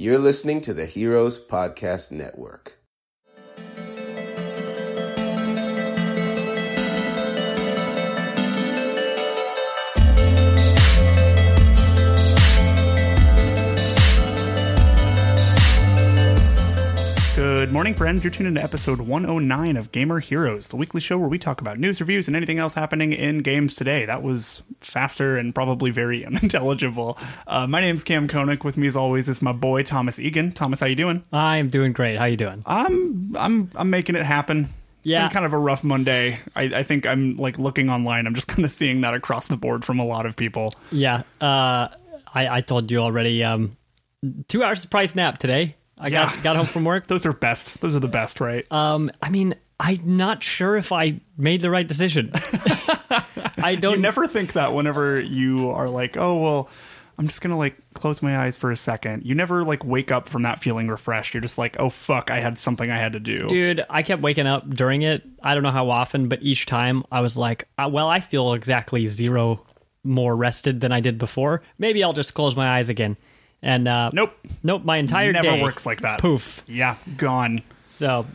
You're listening to the Heroes Podcast Network. Good morning, friends. You're tuned into episode 109 of Gamer Heroes, the weekly show where we talk about news, reviews, and anything else happening in games today. That was faster and probably very unintelligible. Uh, my name's Cam Koenig. With me, as always, is my boy Thomas Egan. Thomas, how you doing? I'm doing great. How you doing? I'm I'm I'm making it happen. It's Yeah. been kind of a rough Monday. I, I think I'm like looking online. I'm just kind of seeing that across the board from a lot of people. Yeah. Uh, I I told you already. Um, two hours surprise nap today. I Yeah. got got home from work. Those are best. Those are the best, right? Um, I mean, I'm not sure if I made the right decision. I don't. never think that whenever you are like, oh well, I'm just gonna like close my eyes for a second. You never like wake up from that feeling refreshed. You're just like, oh fuck, I had something I had to do. Dude, I kept waking up during it. I don't know how often, but each time I was like, uh, well, I feel exactly zero more rested than I did before. Maybe I'll just close my eyes again. And uh, Nope, nope, my entire never day works like that. Poof. Yeah, gone. So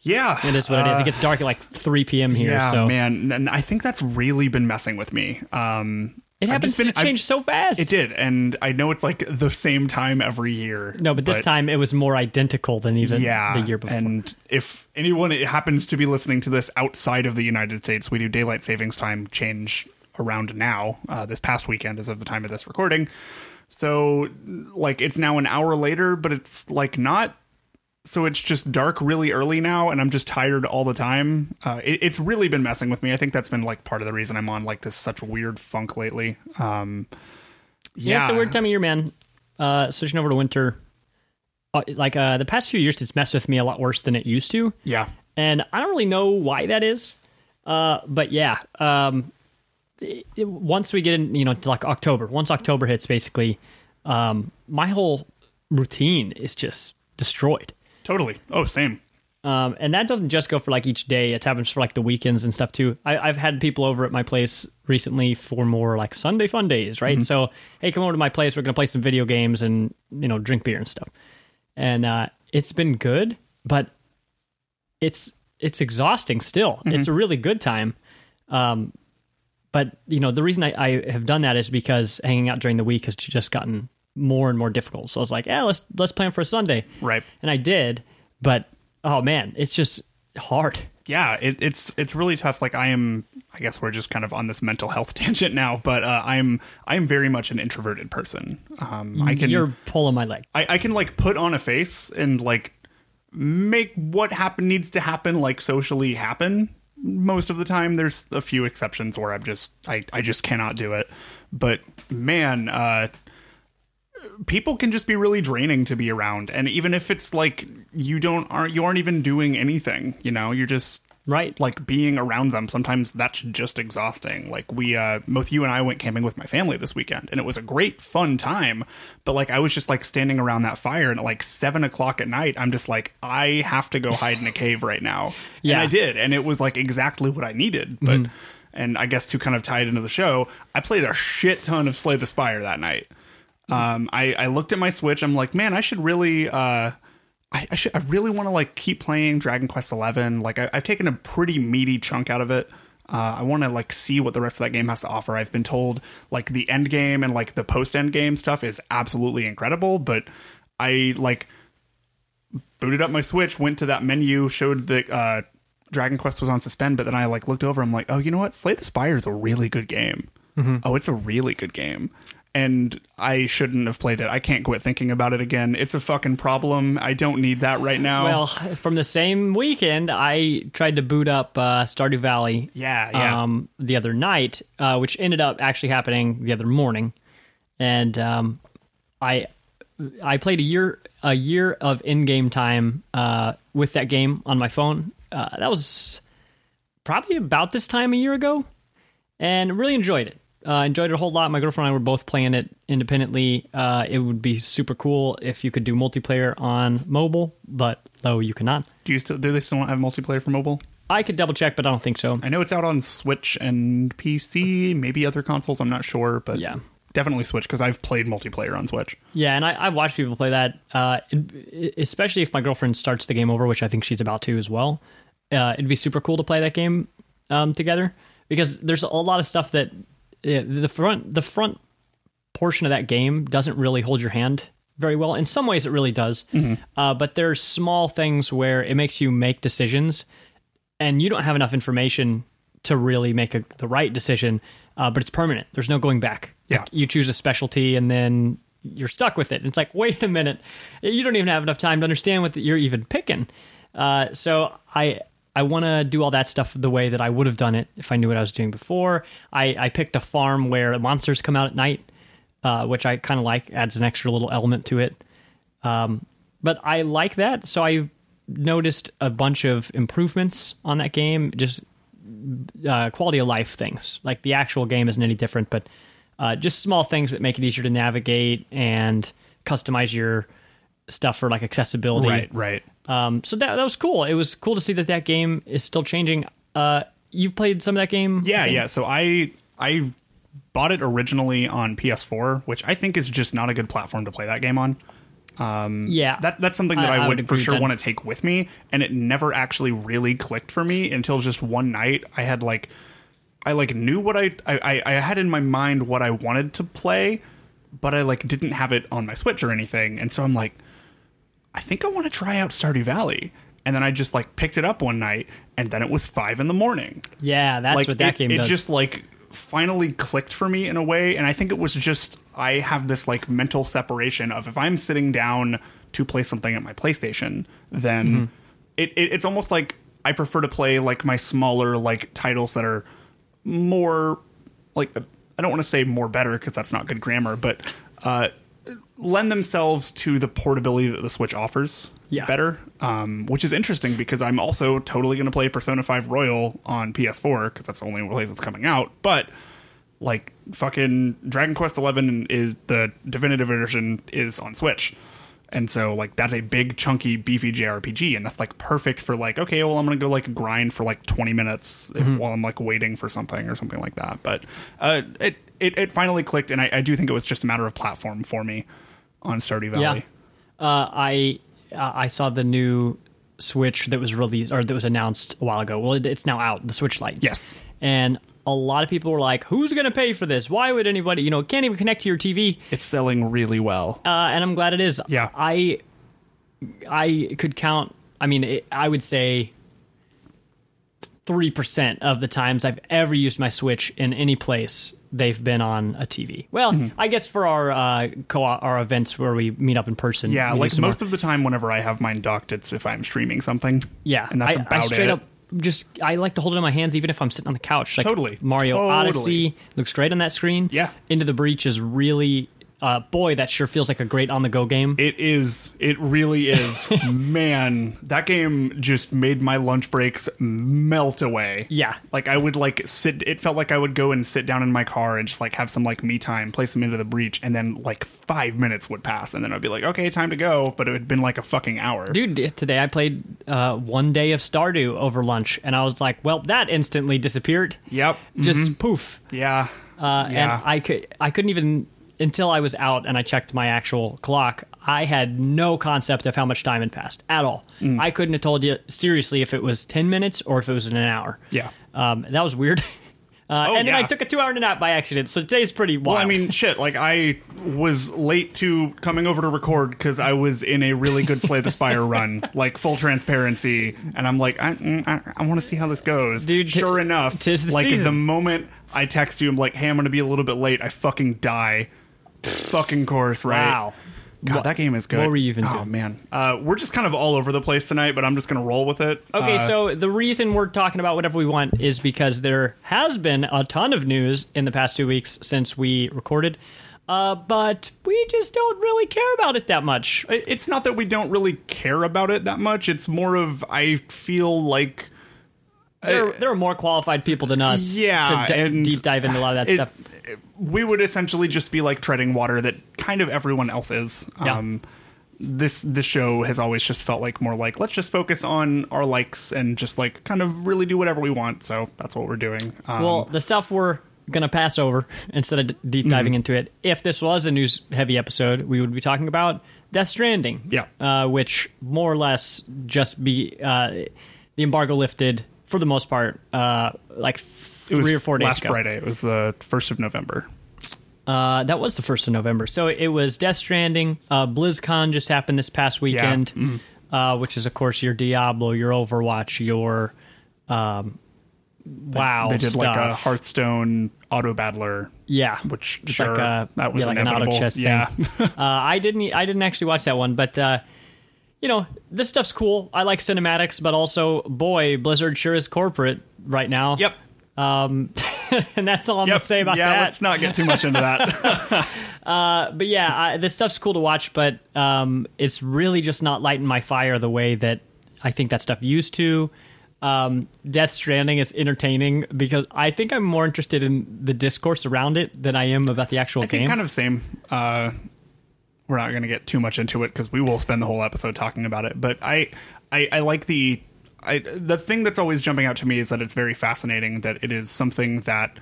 Yeah, it is what it is. It gets dark at like 3 p.m. here. Yeah, so man, and I think that's really been messing with me. Um, It happens been- to I've- change so fast. It did, and I know it's like the same time every year. No, but this time it was more identical than even yeah, the year before. And if anyone happens to be listening to this outside of the United States, we do daylight savings time change around now. Uh, this past weekend, as of the time of this recording. So, like, it's now an hour later, but it's like not. So it's just dark really early now, and I'm just tired all the time. Uh, it, it's really been messing with me. I think that's been like part of the reason I'm on like this such weird funk lately. Um, yeah, yeah, it's a weird time of year, man. Uh, switching over to winter, uh, like uh, the past few years, it's messed with me a lot worse than it used to, Yeah, and I don't really know why that is. Uh, but yeah, um, once we get in, you know, to like October, once October hits, basically, um, my whole routine is just destroyed. totally. Oh, same. Um, and that doesn't just go for like each day. It happens for like the weekends and stuff too. I, I've had people over at my place recently for more like Sunday fun days, right? So, hey, come over to my place. We're gonna play some video games and you know drink beer and stuff. And uh, it's been good, but it's it's exhausting still. It's a really good time. Um, but you know the reason I, I have done that is because hanging out during the week has just gotten more and more difficult. So I was like, yeah, let's let's plan for a Sunday Right. and I did, but oh man, it's just hard. yeah it, it's it's really tough like i am i guess we're just kind of on this mental health tangent now but uh, i'm i'm very much an introverted person um i can You're pulling my leg. I, I can like put on a face and like make what happen needs to happen like socially happen most of the time there's a few exceptions where i'm just i, I just cannot do it. But man uh people can just be really draining to be around. And even if it's like you don't aren't you aren't even doing anything you know you're just Right. like being around them sometimes that's just exhausting like we uh both you and i went camping with my family this weekend and it was a great fun time but like i was just like standing around that fire and at like seven o'clock at night i'm just like i have to go hide in a cave right now Yeah. and i did and it was like exactly what i needed but Mm-hmm. and i guess to kind of tie it into the show i played a shit ton of slay the spire that night um i i looked at my switch i'm like man i should really uh I, I should. I really want to like keep playing Dragon Quest Eleven. Like I, I've taken a pretty meaty chunk out of it. Uh, I want to like see what the rest of that game has to offer. I've been told like the end game and like the post end game stuff is absolutely incredible, but I like booted up my Switch, went to that menu, showed that uh, Dragon Quest was on suspend, but then I like looked over. And I'm like, oh, you know what? Slay the Spire is a really good game. Oh, it's a really good game. And I shouldn't have played it. I can't quit thinking about it again. It's a fucking problem. I don't need that right now. Well, from the same weekend, I tried to boot up uh, Stardew Valley. Yeah, yeah. Um, the other night, uh, which ended up actually happening the other morning, and um, I I played a year a year of in game time uh, with that game on my phone. Uh, that was probably about this time a year ago, and really enjoyed it. Uh, enjoyed it a whole lot. My girlfriend and I were both playing it independently. Uh, it would be super cool if you could do multiplayer on mobile, but though you cannot. do you still do they still not have multiplayer for mobile? I could double check, but I don't think so. I know it's out on Switch and PC, maybe other consoles. I'm not sure, but Yeah. definitely Switch because I've played multiplayer on Switch. Yeah, and I, I watched people play that, uh, especially if my girlfriend starts the game over, which I think she's about to as well. Uh, it'd be super cool to play that game um, together because there's a lot of stuff that uh, the front the front portion of that game doesn't really hold your hand very well. In some ways, it really does, uh, but there's small things where it makes you make decisions, and you don't have enough information to really make a, the right decision. Uh, but it's permanent. There's no going back. Yeah. Like, you choose a specialty and then you're stuck with it. And it's like, wait a minute, you don't even have enough time to understand what you're even picking. Uh, so I I want to do all that stuff the way that I would have done it if I knew what I was doing before. I, I picked a farm where monsters come out at night, uh, which I kind of like. Adds an extra little element to it. Um, but I like that. So I noticed a bunch of improvements on that game. Just uh, quality of life things. Like the actual game isn't any different, but uh, just small things that make it easier to navigate and customize your stuff for like accessibility. Right, right. Um, so that that was cool. It was cool to see that that game is still changing. Uh, you've played some of that game? Yeah, yeah. So I I bought it originally on PS4, which I think is just not a good platform to play that game on. Um, yeah. That that's something that I- I, I would, would for sure want to take with me, and it never actually really clicked for me until just one night. I had like, I like knew what I I, I had in my mind what I wanted to play, but I like didn't have it on my Switch or anything, and so I'm like, I think I want to try out Stardew Valley, and then I just like picked it up one night, and then it was five in the morning yeah, that's like what that it, game it does. just like finally clicked for me in a way and i think it was just i have this like mental separation of if i'm sitting down to play something at my playstation then Mm-hmm. it, it it's almost like i prefer to play like my smaller like titles that are more like i don't want to say more better because that's not good grammar but uh lend themselves to the portability that the switch offers Yeah. better um, which is interesting because i'm also totally going to play persona 5 royal on ps4 because that's the only place it's coming out but like fucking dragon quest 11 is the definitive edition is on switch. And so like that's a big chunky beefy jrpg and that's like perfect for like okay well i'm gonna go like grind for like 20 minutes if- while i'm like waiting for something or something like that but uh it it, it finally clicked and I, I do think it was just a matter of platform for me on stardew valley Yeah. Uh, I uh, I saw the new Switch that was released or that was announced a while ago. Well, it's now out, the Switch Lite. yes And a lot of people were like, "Who's going to pay for this? Why would anybody? You know, it can't even connect to your TV." it's selling really well Uh, and I'm glad it is. Yeah. I I could count. I mean, it, I would say three percent of the times I've ever used my Switch in any place they've been on a TV. Well, Mm-hmm. I guess for our uh, co our events where we meet up in person. yeah like some more. most of the time whenever i have mine docked it's if i'm streaming something Yeah, and that's I, about I straight it up just I like to hold it in my hands even if I'm sitting on the couch. Like Totally. Mario Totally. Odyssey looks great on that screen. Yeah. Into the Breach is really uh, boy that sure feels like a great on the go game. It is. It really is. Man, that game just made my lunch breaks melt away. Yeah. Like I would like sit it felt like I would go and sit down in my car and just like have some like me time, play some into the breach, and then like five minutes would pass and then I'd be like, okay, time to go. But it had been like a fucking hour. Dude, today I played uh, one day of Stardew over lunch, and I was like, "Well, that instantly disappeared. Yep. Just poof." Yeah. Uh, yeah. And I could, I couldn't even until I was out and I checked my actual clock. I had no concept of how much time had passed at all. Mm. I couldn't have told you seriously if it was ten minutes or if it was in an hour. Yeah. um, that was weird. Uh, Oh, and then I yeah. took a two-hour nap by accident, so today's pretty wild. Well, I mean, shit. Like I was late to coming over to record because I was in a really good Slay the Spire run, like full transparency, and I'm like, I, mm, I, I want to see how this goes, Dude, t- Sure enough, tis the like season. the moment I text you, I'm like, hey, I'm going to be a little bit late. I fucking die. Fucking course, right? Wow. God, that game is good. what were you even oh, doing? man, uh, we're just kind of all over the place tonight, but I'm just gonna roll with it. Okay, Uh, so the reason we're talking about whatever we want is because there has been a ton of news in the past two weeks since we recorded, uh, but we just don't really care about it that much. it's not that we don't really care about it that much. It's more of I feel like There, there are more qualified people than us Yeah, to d- and deep dive into a lot of that it- stuff. We would essentially just be like treading water that kind of everyone else is. Yeah. Um, this this show has always just felt like more like let's just focus on our likes and just like kind of really do whatever we want. So that's what we're doing. Um, Well, the stuff we're gonna pass over instead of d- deep diving into it. If this was a news heavy episode, we would be talking about Death Stranding. Yeah. uh, which more or less just be uh, the embargo lifted for the most part, uh, like It was three or four days last ago. Friday. It was the first of November. Uh, that was the first of November. So it was Death Stranding. Uh, BlizzCon just happened this past weekend, Mm-hmm. uh, which is of course your Diablo, your Overwatch, your um, WoW. they did like a. Hearthstone auto battler, yeah, which It's sure like a, that was yeah, like an auto chess yeah. thing. uh, I didn't. I didn't actually watch that one, but uh, you know this stuff's cool. I like cinematics, but also, boy, Blizzard sure is corporate right now. yep. and that's all I'm Yep. gonna say about yeah, that. Yeah, let's not get too much into that. uh, but yeah, I, this stuff's cool to watch, but um, it's really just not lighting my fire the way that I think that stuff used to. Um, Death Stranding is entertaining because I think I'm more interested in the discourse around it than I am about the actual I game. kind of same. Uh, we're not going to get too much into it because we will spend the whole episode talking about it. But I, I, I like the, I, the thing that's always jumping out to me is that it's very fascinating that it is something that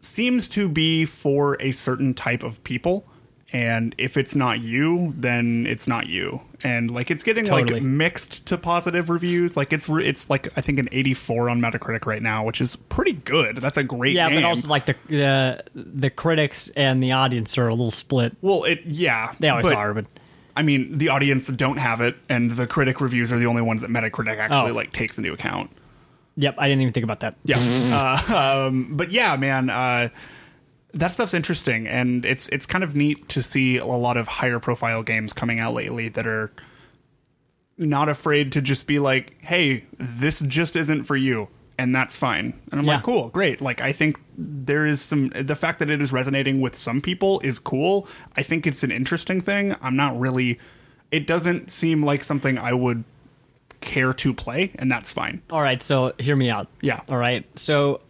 seems to be for a certain type of people. And if it's not you, then it's not you. And like it's getting Totally. like mixed to positive reviews. Like it's it's like I think an 84 on Metacritic right now, which is pretty good. That's a great yeah, game. but also like the, the the critics and the audience are a little split. well, it yeah, They always but- are, but I mean, the audience don't have it, and the critic reviews are the only ones that Metacritic actually Oh. like takes into account. yep, I didn't even think about that. Yeah, uh, um, but yeah, man, uh, that stuff's interesting, and it's it's kind of neat to see a lot of higher profile games coming out lately that are not afraid to just be like, "Hey, this just isn't for you." And that's fine. And I'm Yeah. like, cool, great. Like, I think there is some, the fact that it is resonating with some people is cool. I think it's an interesting thing. I'm not really, it doesn't seem like something I would care to play, and that's fine. All right, so hear me out. Yeah. All right, so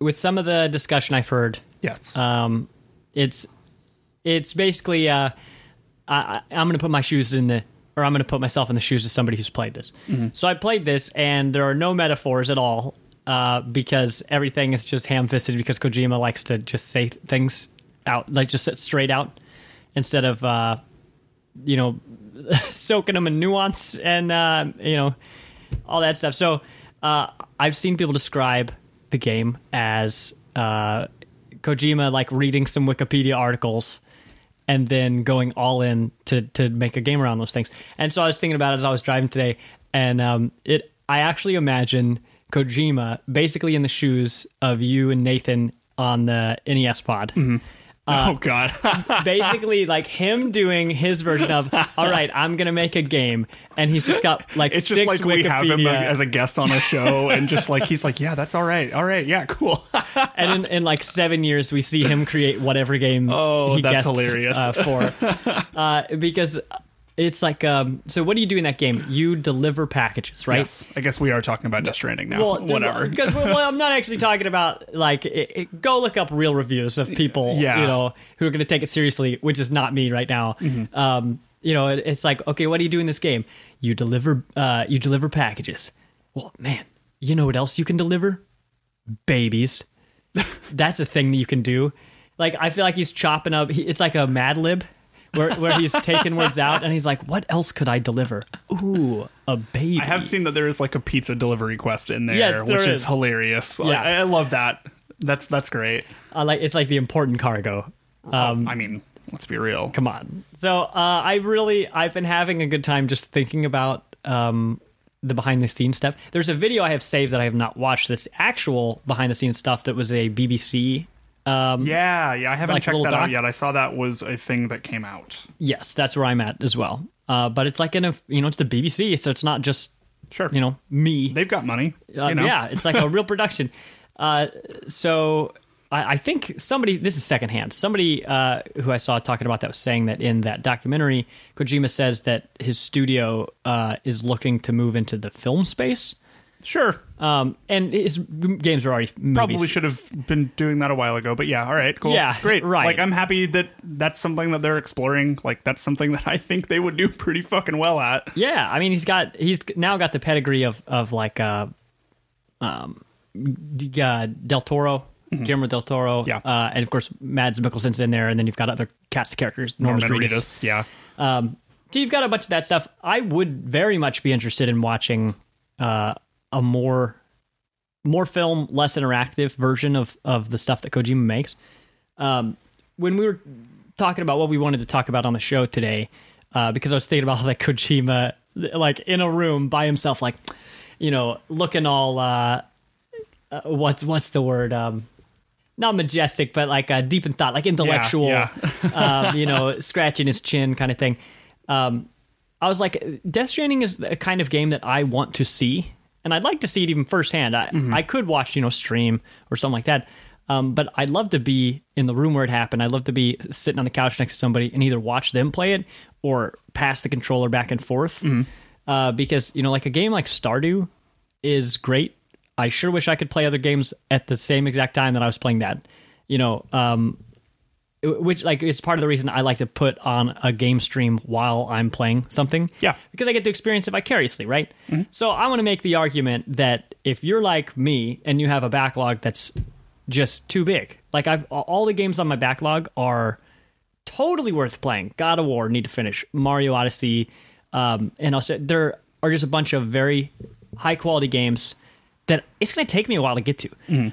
with some of the discussion I've heard, Yes. Um, it's it's basically uh, I, I, I'm going to put my shoes in the or I'm going to put myself in the shoes of somebody who's played this. So I played this, and there are no metaphors at all uh, because everything is just ham-fisted because Kojima likes to just say things out, like just straight out, instead of uh, you know soaking them in nuance and uh, you know all that stuff. So uh, I've seen people describe the game as uh, Kojima like reading some Wikipedia articles and then going all in to to make a game around those things. And so I was thinking about it as I was driving today, and um, it I actually imagine Kojima basically in the shoes of you and Nathan on the NES pod. oh, God. Basically, like him doing his version of, all right, I'm gonna make a game, and he's just got like it's six just like Wikipedia. we have him as a guest on a show, and just like, he's like, yeah, that's all right. All right. Yeah, cool. and in, in like seven years, we see him create whatever game. Oh, he that's guests, hilarious. uh, for uh, because it's like um. So what do you do in that game? You deliver packages, right? Yes. I guess we are talking about Death Stranding now. Well, Whatever. Because well, I'm not actually talking about like it, it- go look up real reviews of people, Yeah. you know, who are going to take it seriously, which is not me right now. Mm-hmm. Um, you know, it, it's like okay, what do you do in this game? You deliver, uh, you deliver packages. Well, man, you know what else you can deliver? Babies. That's a thing that you can do. Like I feel like he's chopping up. He, it's like a Mad Lib. Where, where he's taking words out and he's like, "What else could I deliver? Ooh, a baby." I have seen that there is like a pizza delivery quest in there, Yes, there which is. is hilarious. Yeah. I, I love that. That's that's great. I like it's like the important cargo. Um, I mean, let's be real. come on. So uh, I really I've been having a good time just thinking about um, the behind the scenes stuff. There's a video I have saved that I have not watched. That's actual behind the scenes stuff that was a BBC. Um, Yeah, yeah. I haven't Like checked that out yet. I saw that was a thing that came out. Yes, that's where I'm at as well. Uh, but it's like in a you know it's the BBC, so it's not just Sure. you know me. they've got money. Uh, you know? Yeah, it's like a real production. Uh, so I, I think somebody, this is secondhand, somebody uh, who I saw talking about that was saying that in that documentary, Kojima says that his studio uh, is looking to move into the film space. Sure. Um, and his games are already movies. Probably should have been doing that a while ago, but yeah, all right, cool. Yeah, great. right. Like I'm happy that that's something that they're exploring. Like that's something that I think they would do pretty fucking well at. Yeah, I mean, he's got he's now got the pedigree of of like uh, um, uh, Del Toro Guillermo del Toro, Mm-hmm. Yeah. uh, and of course Mads Mikkelsen's in there, and then you've got other cast of characters, Norman, Norman Reedus. Reedus. Yeah. Um, so you've got a bunch of that stuff. I would very much be interested in watching uh, a more more film, less interactive version of of the stuff that Kojima makes. Um, when we were talking about what we wanted to talk about on the show today, uh, because I was thinking about how that Kojima, like in a room by himself, like you know, looking all uh, uh, what's what's the word? Um, not majestic, but like uh, deep in thought, like intellectual. yeah. um, you know, scratching his chin, kind of thing. Um, I was like, Death Stranding is a kind of game that I want to see, and I'd like to see it even firsthand. I, I could watch, you know, stream or something like that. Um, but I'd love to be in the room where it happened. I'd love to be sitting on the couch next to somebody and either watch them play it or pass the controller back and forth. Uh, because you know, like a game like Stardew is great. I sure wish I could play other games at the same exact time that I was playing that. You know, um, which like is part of the reason I like to put on a game stream while I'm playing something. Yeah. because I get to experience it vicariously, right? So I want to make the argument that if you're like me and you have a backlog that's just too big, like I've all the games on my backlog are totally worth playing. God of War need to finish, Mario Odyssey, um, and also there are just a bunch of very high quality games that it's going to take me a while to get to.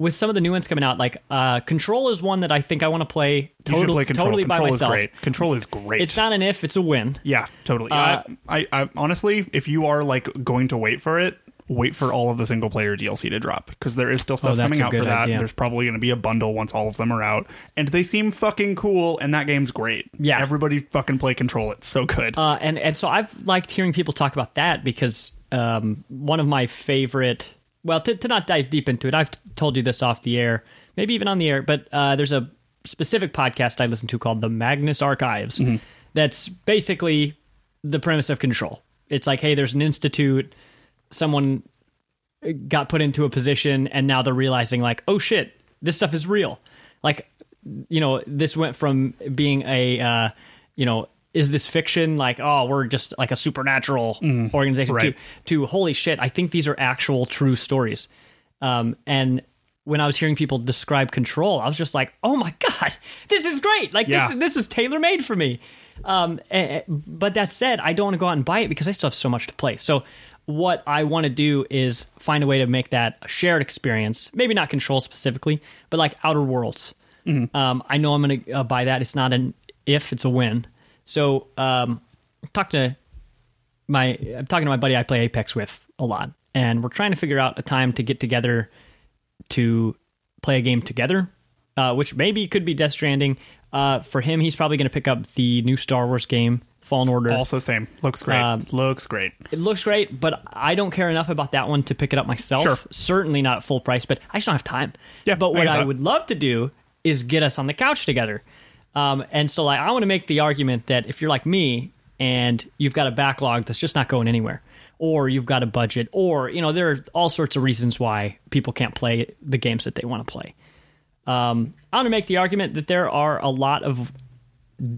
With some of the new ones coming out, like uh, Control is one that I think I want to play totally, play Control. totally Control by is great. Control is great. It's not an if, it's a win. Yeah, totally. Uh, I, I, I honestly, if you are like going to wait for it, wait for all of the single player DLC to drop because there is still stuff Oh, coming out for that. idea. There's probably going to be a bundle once all of them are out, and they seem fucking cool. And that game's great. Yeah. everybody fucking play Control. It's so good. Uh, and and so I've liked hearing people talk about that because um, one of my favorite. Well, to, to not dive deep into it, I've told you this off the air, maybe even on the air, but uh, there's a specific podcast I listen to called the Magnus Archives. That's basically the premise of Control. It's like, hey, there's an institute, someone got put into a position, and now they're realizing, like, oh shit, this stuff is real. Like, you know, this went from being a, uh, you know, is this fiction? Like, oh, we're just like a supernatural organization. right. To, to holy shit, I think these are actual true stories. Um, and when I was hearing people describe Control, I was just like, oh my god, this is great! Like Yeah. this, this was tailor made for me. Um, eh, but that said, I don't want to go out and buy it because I still have so much to play. So what I want to do is find a way to make that a shared experience. Maybe not Control specifically, but like Outer Worlds. Um, I know I'm going to uh, buy that. It's not an if, it's a win. So um, talk to my I'm talking to my buddy I play Apex with a lot, and we're trying to figure out a time to get together to play a game together, uh, which maybe could be Death Stranding. Uh, for him, he's probably going to pick up the new Star Wars game, Fallen Order. also, same. Looks great. Um, Looks great. It looks great, but I don't care enough about that one to pick it up myself. Sure. Certainly not at full price, but I just don't have time. Yeah, But what get I, would love to do is get us on the couch together. Um, and so, like, I want to make the argument that if you're like me and you've got a backlog that's just not going anywhere, or you've got a budget, or you know, there are all sorts of reasons why people can't play the games that they want to play. Um, I want to make the argument that there are a lot of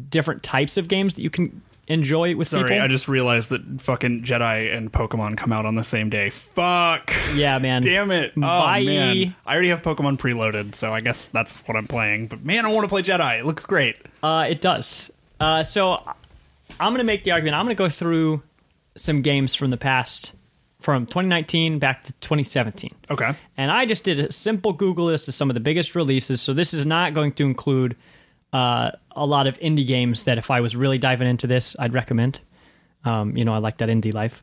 different types of games that you can enjoy it with Sorry, people. I just realized that fucking Jedi and Pokemon come out on the same day. Fuck. yeah, man. Damn it. Oh, Bye. man. I already have Pokemon preloaded, so I guess that's what I'm playing. But man, I want to play Jedi. It looks great. Uh, it does. Uh, so I'm going to make the argument. I'm going to go through some games from the past, from 2019 back to 2017. Okay. And I just did a simple Google list of some of the biggest releases. So this is not going to include uh, a lot of indie games that if I was really diving into this, I'd recommend. Um, you know, I like that indie life.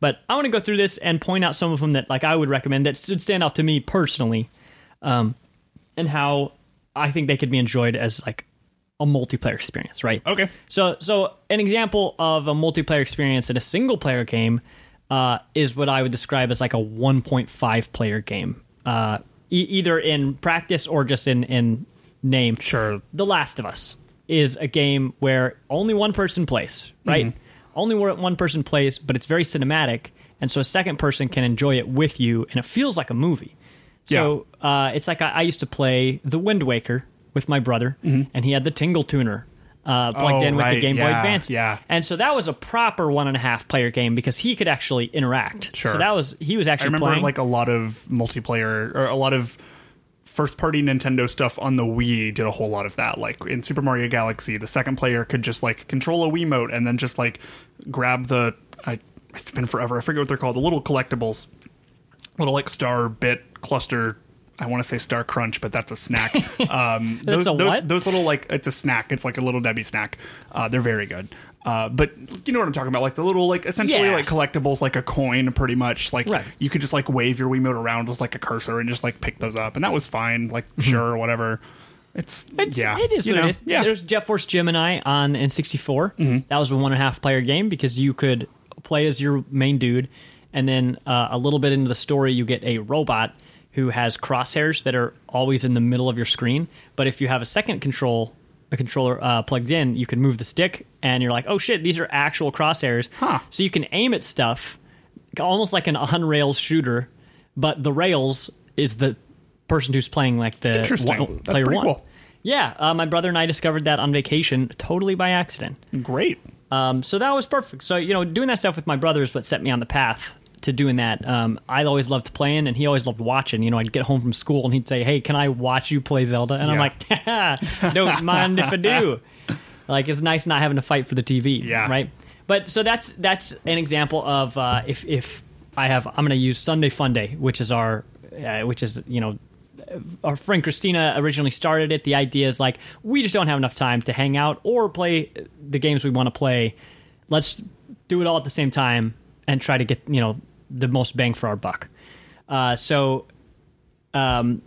But I want to go through this and point out some of them that like I would recommend that would stand out to me personally, um, and how I think they could be enjoyed as like a multiplayer experience, right? Okay. So, so an example of a multiplayer experience in a single player game uh, is what I would describe as like a 1.5 player game, uh, e- either in practice or just in in name. Sure. The Last of Us is a game where only one person plays, right? Mm-hmm. Only one person plays, but it's very cinematic, and so a second person can enjoy it with you, and it feels like a movie. So uh, it's like I, I used to play The Wind Waker with my brother, and he had the Tingle Tuner uh, plugged Mm-hmm. Oh, in with the right, Game Boy yeah, Advance. yeah. and so that was a proper one and a half player game because he could actually interact. Sure. So that was he was actually. I remember playing. like a lot of multiplayer or a lot of first party Nintendo stuff on the Wii did a whole lot of that. Like in Super Mario Galaxy, the second player could just like control a Wiimote and then just like grab the. I, it's been forever. I forget what they're called. The little collectibles, little like star bit cluster. I want to say Star Crunch, but that's a snack. Um, those, a those, what? those little like it's a snack. It's like a little Debbie snack. Uh, they're very good. Uh, but you know what I'm talking about, like the little, like essentially Yeah. like collectibles, like a coin, pretty much. Like Right. you could just like wave your Wiimote around with like a cursor and just like pick those up, and that was fine. Like sure, whatever. It's, It's, yeah, it is what know? it is. Yeah, There's Jet Force Gemini on N64. Mm-hmm. That was a one and a half player game because you could play as your main dude, and then uh, a little bit into the story, you get a robot who has crosshairs that are always in the middle of your screen. But if you have a second control, a controller uh, plugged in, you can move the stick, and you're like, oh shit, these are actual crosshairs. Huh. So you can aim at stuff almost like an on rails shooter, but the rails is the person who's playing like the Interesting. one- That's player pretty one. cool. Yeah, uh, my brother and I discovered that on vacation totally by accident. great. Um, so that was perfect. So you know, doing that stuff with my brother is what set me on the path to doing that. Um, I always loved playing, and he always loved watching. You know, I'd get home from school, and he'd say, "Hey, can I watch you play Zelda?" And I'm like, "Don't mind if I do." Like it's nice not having to fight for the TV. Yeah. Right. But so that's that's an example of uh, if if I have I'm going to use Sunday Fun Day, which is our uh, which is you know our friend Christina originally started it. The idea is like we just don't have enough time to hang out or play the games we want to play. Let's do it all at the same time and try to get you know the most bang for our buck. Uh, so, um,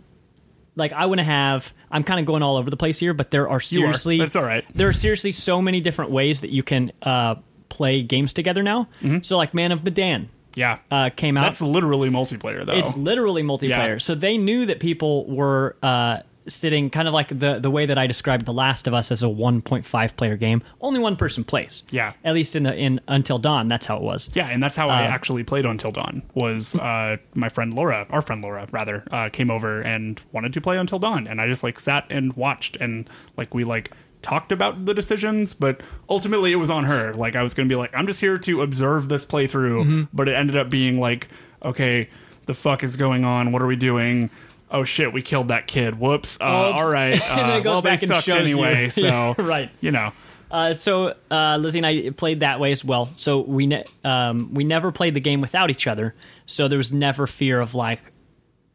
like I want to have. I'm kind of going all over the place here, but there are seriously That's all right. there are seriously so many different ways that you can uh, play games together now. So like Man of Medan Yeah, uh, came out. Mm-hmm. that's literally multiplayer though. It's literally multiplayer. Yeah. So they knew that people were uh, sitting kind of like the the way that I described The Last of Us as a 1.5 player game. Only one person plays. Yeah. At least in the, in Until Dawn, that's how it was. Yeah, and that's how I Uh, actually played Until Dawn. Was uh, my friend Laura, our friend Laura, rather, uh, came over and wanted to play Until Dawn, and I just like sat and watched, and like we like talked about the decisions, but ultimately it was on her. Like I was going to be like, I'm just here to observe this playthrough, Mm-hmm. but it ended up being like, okay, the fuck is going on? What are we doing? Oh shit, we killed that kid. Whoops. Uh, all right. Uh, And then it goes well, back they and sucked shows you. anyway. So Yeah, right. You know. Uh, so uh, Lizzie and I played that way as well. So we ne- um, we never played the game without each other. So there was never fear of like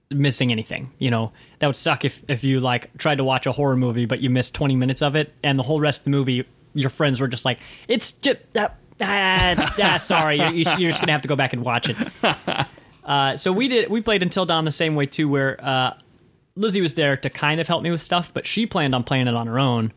missing anything. You know that would suck if if you like tried to watch a horror movie but you missed twenty minutes of it, and the whole rest of the movie your friends were just like, it's just that. Ah, ah, sorry, you're, you're just gonna have to go back and watch it. Uh, so we did. We played Until Dawn the same way too, where uh, Lizzie was there to kind of help me with stuff, but she planned on playing it on her own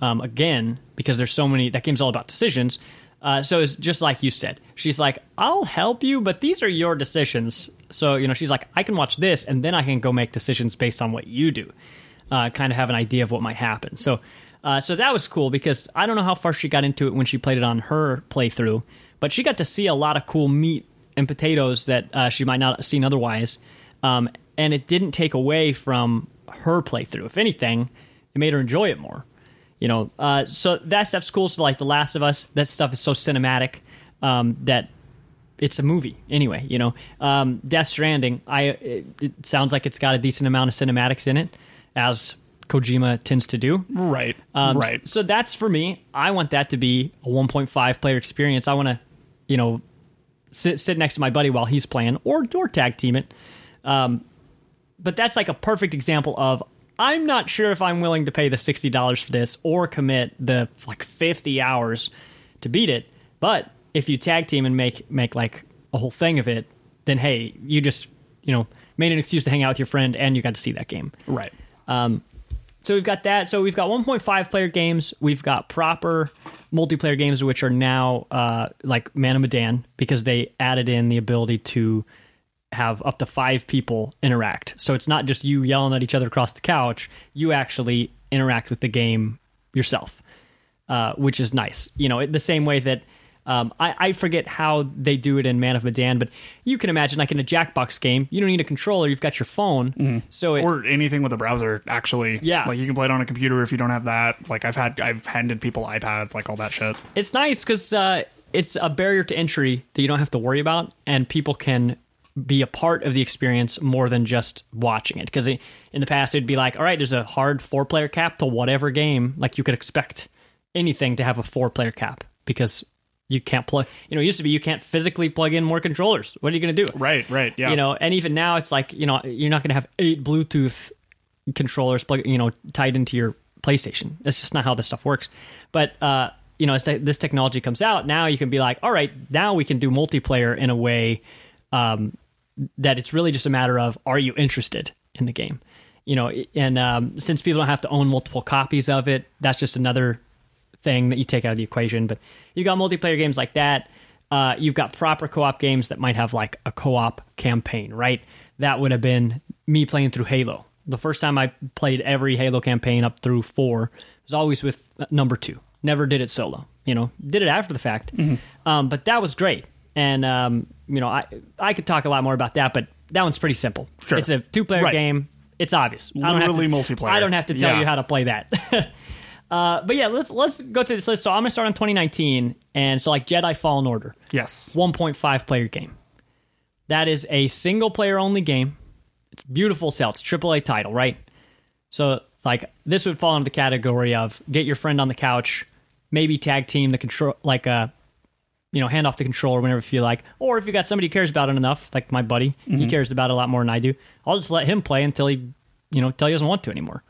um, again because there's so many. That game's all about decisions. Uh, so it's just like you said. She's like, "I'll help you, but these are your decisions." So you know, she's like, "I can watch this, and then I can go make decisions based on what you do." Uh, kind of have an idea of what might happen. So, uh, so that was cool because I don't know how far she got into it when she played it on her playthrough, but she got to see a lot of cool meat and potatoes that uh, she might not have seen otherwise. Um, and it didn't take away from her playthrough. If anything, it made her enjoy it more. You know, uh, so that stuff's cool. So like The Last of Us, that stuff is so cinematic um, that it's a movie anyway. You know, um, Death Stranding, I it, it sounds like it's got a decent amount of cinematics in it, as Kojima tends to do. Right. Um, right. So that's for me. I want that to be a 1.5 player experience. I want to, you know, sit sit next to my buddy while he's playing, or or tag team it. Um, but that's like a perfect example of I'm not sure if I'm willing to pay the sixty dollars for this or commit the like fifty hours to beat it. But if you tag team and make make like a whole thing of it, then hey, you just you know made an excuse to hang out with your friend and you got to see that game. right. So we've got that. So we've got 1.5 player games. We've got proper multiplayer games, which are now uh, like Man of Medan because they added in the ability to have up to five people interact. So it's not just you yelling at each other across the couch. You actually interact with the game yourself, uh, which is nice. You know, the same way that um, I, I forget how they do it in Man of Medan, but you can imagine like in a Jackbox game, you don't need a controller. You've got your phone. So it, or anything with a browser actually Yeah. like you can play it on a computer if you don't have that like i've had i've handed people ipads like all that shit it's nice because uh, it's a barrier to entry that you don't have to worry about, and people can be a part of the experience more than just watching it. Because in the past, it'd be like, all right, there's a hard four player cap to whatever game. Like you could expect anything to have a four player cap because you can't plug. You know, it used to be you can't physically plug in more controllers. What are you going to do? Right, right, yeah. You know, and even now it's like you know you're not going to have eight Bluetooth controllers plug you know tied into your PlayStation. That's just not how this stuff works. But uh, you know, as this technology comes out, now you can be like, all right, now we can do multiplayer in a way um, that it's really just a matter of are you interested in the game? You know, and um, since people don't have to own multiple copies of it, that's just another thing that you take out of the equation. But you've got multiplayer games like that. Uh, you've got proper co-op games that might have like a co-op campaign, right? That would have been me playing through Halo. The first time I played every Halo campaign up through four was always with number two. Never did it solo. You know, did it after the fact, um, but that was great. And um, you know, I I could talk a lot more about that, but that one's pretty simple. Sure. It's a two-player Right. game. It's obvious. I don't have Literally to- multiplayer. I don't have to tell Yeah. you how to play that. uh, but yeah, let's let's go through this list. So I'm gonna start on 2019, and so like Jedi Fallen Order, yes. 1.5 player game. That is a single player only game. It's beautiful sell. It's AAA title, right? So like this would fall into the category of get your friend on the couch, maybe tag team the control like uh you know, hand off the controller whenever you feel like. Or if you got somebody who cares about it enough, like my buddy, he cares about it a lot more than I do. I'll just let him play until he you know, until he doesn't want to anymore.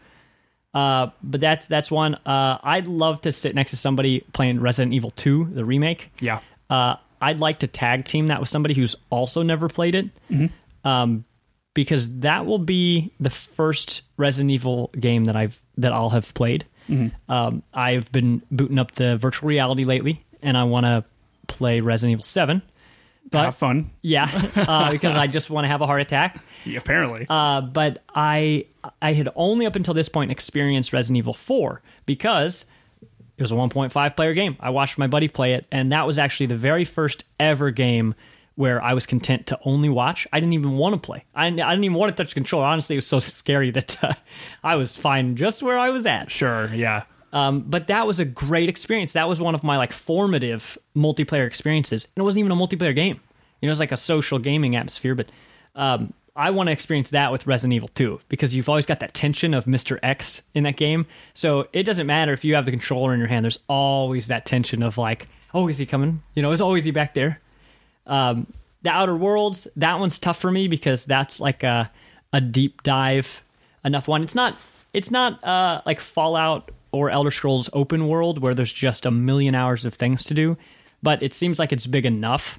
Uh, but that's that's one. Uh, I'd love to sit next to somebody playing Resident Evil 2, the remake. Yeah. Uh, I'd like to tag team that with somebody who's also never played it, Mm-hmm. um, because that will be the first Resident Evil game that I've that I'll have played. Mm-hmm. Um, I've been booting up the virtual reality lately, and I want to play Resident Evil Seven. But Have fun. yeah, uh, because I just want to have a heart attack. Yeah, apparently. Uh, but I I had only up until this point experienced Resident Evil 4 because it was a 1.5 player game. I watched my buddy play it, and that was actually the very first ever game where I was content to only watch. I didn't even want to play. I, I didn't even want to touch the controller. Honestly, it was so scary that uh, I was fine just where I was at. sure, yeah. Um, but that was a great experience. That was one of my like formative multiplayer experiences, and it wasn't even a multiplayer game. You know, it was like a social gaming atmosphere. But um, I want to experience that with Resident Evil 2 because you've always got that tension of Mr. X in that game. So it doesn't matter if you have the controller in your hand. There's always that tension of like, oh, is he coming? You know, is always he back there? Um, the Outer Worlds, that one's tough for me because that's like a a deep dive enough one. It's not it's not uh, like Fallout or Elder Scrolls Open World where there's just a million hours of things to do, but it seems like it's big enough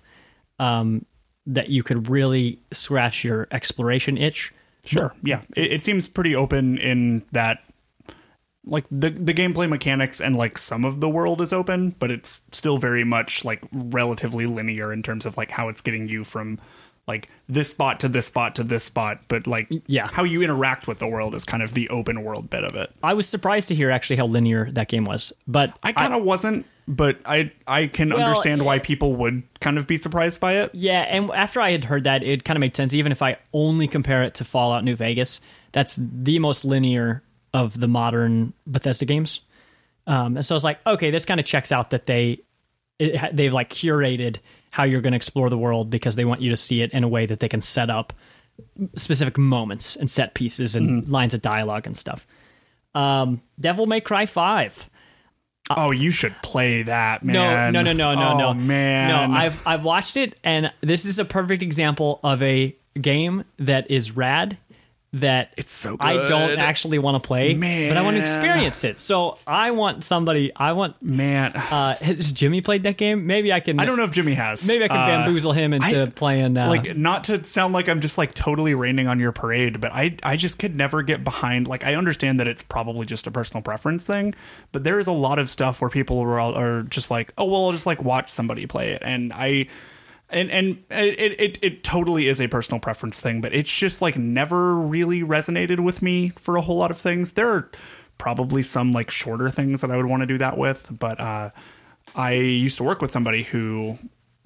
um, that you could really scratch your exploration itch. Sure. Yeah. It, it seems pretty open in that like the the gameplay mechanics and like some of the world is open, but it's still very much like relatively linear in terms of like how it's getting you from like this spot to this spot to this spot, but like Yeah. how you interact with the world is kind of the open world bit of it. I was surprised to hear actually how linear that game was, but I kind of wasn't, but I I can Well, understand why people would kind of be surprised by it. Yeah, and after I had heard that, it kind of made sense. Even if I only compare it to Fallout New Vegas, that's the most linear of the modern Bethesda games. Um, and so I was like, okay, this kind of checks out that they it, they've like curated how you're going to explore the world because they want you to see it in a way that they can set up specific moments and set pieces and lines of dialogue and stuff. Um, Devil May Cry Five. oh, you should play that, No, man. no, no, no, no, oh, no, man. No, I've I've watched it, and this is a perfect example of a game that is rad. That It's so I don't actually want to play, but I want to experience it. So I want somebody. I want. man. Uh, has Jimmy played that game? Maybe I can. I don't know if Jimmy has. Maybe I can Uh, bamboozle him into I- playing. Uh, like not to sound like I'm just like totally raining on your parade, but I I just could never get behind. Like I understand that it's probably just a personal preference thing, but there is a lot of stuff where people are, are just like, oh well, I'll just like watch somebody play it, and I. And and it, it it totally is a personal preference thing, but it's just like never really resonated with me for a whole lot of things. There are probably some like shorter things that I would want to do that with, but uh, I used to work with somebody who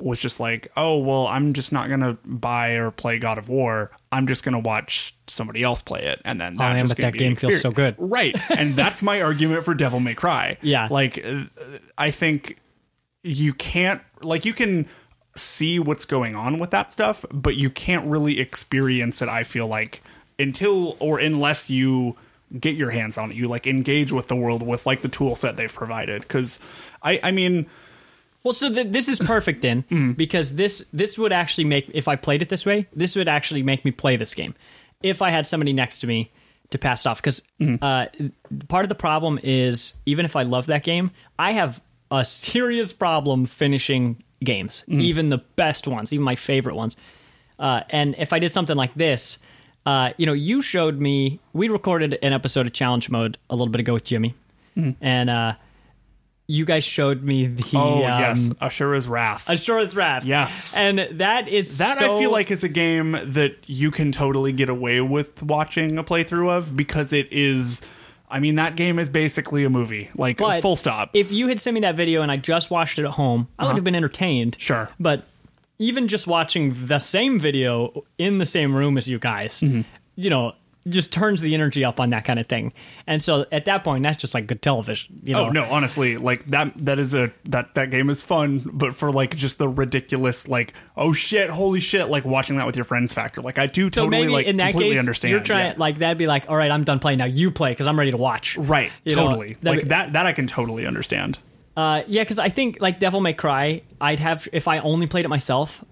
was just like, oh, well, I'm just not going to buy or play God of War. I'm just going to watch somebody else play it. And then that's Oh, man, but that game feels so good. Right. And that's my argument for Devil May Cry. Yeah. Like, I think you can't, like, you can see what's going on with that stuff, but you can't really experience it. I feel like until or unless you get your hands on it, you like engage with the world with like the tool set they've provided. Because I, I mean, Well, so th- this is perfect then, Mm. because this this would actually make if I played it this way, this would actually make me play this game. If I had somebody next to me to pass it off, because Mm. uh, part of the problem is even if I love that game, I have a serious problem finishing games, Mm. even the best ones, even my favorite ones. Uh, and if I did something like this, uh, you know, you showed me. We recorded an episode of Challenge Mode a little bit ago with Jimmy, and uh, you guys showed me the oh um, yes, Ashura's Wrath. Asura's Wrath. Yes. and that is that so- I feel like is a game that you can totally get away with watching a playthrough of because it is. I mean, that game is basically a movie, like But full stop. If you had sent me that video and I just watched it at home, I would have been entertained. Uh-huh. Sure. but even just watching the same video in the same room as you guys, Mm-hmm. you know, just turns the energy up on that kind of thing. And so at that point, that's just like good television. You know? Oh no, honestly, like that that is a that that game is fun, but for like just the ridiculous like oh shit, holy shit, like watching that with your friends factor. Like I do So totally maybe like in that completely case, understand. you're trying yeah. like that'd be like, all right, I'm done playing now. You play because I'm ready to watch. right, You totally. that'd like be- that that I can totally understand. Uh, yeah, because I think like Devil May Cry, I'd have if I only played it myself,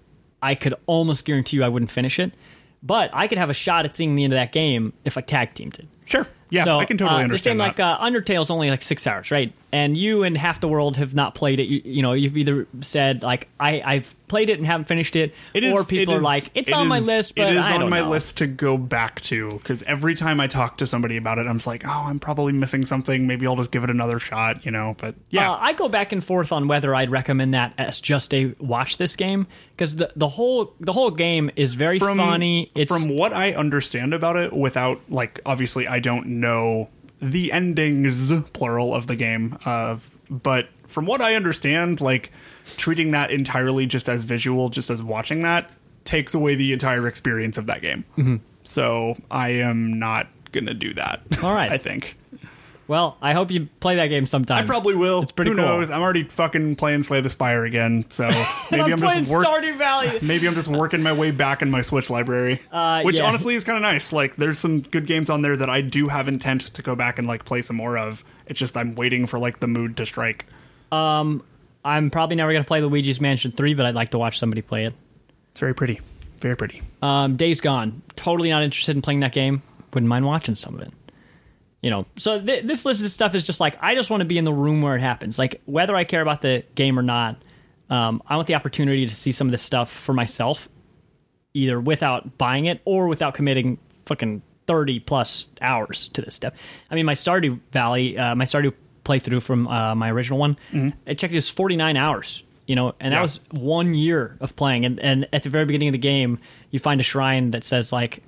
I could almost guarantee you I wouldn't finish it. But I could have a shot at seeing the end of that game if I tag teamed it. Sure. Yeah, so, I can totally uh, understand The same that. like uh, Undertale's only like six hours, right? And you and half the world have not played it. You, you know, you've either said like I, I've played it and haven't finished it, It is- or people it are like it's it on my list, but it is I on my know. list to go back to because every time I talk to somebody about it, I'm just like, oh, I'm probably missing something. Maybe I'll just give it another shot, you know. But yeah, Uh, I go back and forth on whether I'd recommend that as just a watch this game because the the whole the whole game is very funny. It's from what I understand about it, without like obviously I don't know the endings plural of the game, uh, but from what I understand, like treating that entirely just as visual, just as watching that, takes away the entire experience of that game. Mm-hmm. So I am not gonna do that. All right. I think well. I hope you play that game sometime. I probably will. It's pretty Who cool. knows? I'm already fucking playing Slay the Spire again, so maybe I'm, I'm, just work- Stardew Valley. Maybe I'm just working my way back in my Switch library, Uh, which yeah. honestly is kind of nice. Like, there's some good games on there that I do have intent to go back and like play some more of. It's just I'm waiting for like the mood to strike. I'm probably never going to play Luigi's Mansion 3, but I'd like to watch somebody play it. It's very pretty, very pretty. Um, Days Gone. Totally not interested in playing that game. Wouldn't mind watching some of it. You know, so th- this list of stuff is just like I just want to be in the room where it happens. Like whether I care about the game or not, um, I want the opportunity to see some of this stuff for myself, either without buying it or without committing fucking thirty plus hours to this stuff. I mean, my Stardew Valley, uh, my Stardew playthrough from uh, my original one, I checked it was forty nine hours. You know, and that Yeah. was one year of playing. And, and at the very beginning of the game, you find a shrine that says like,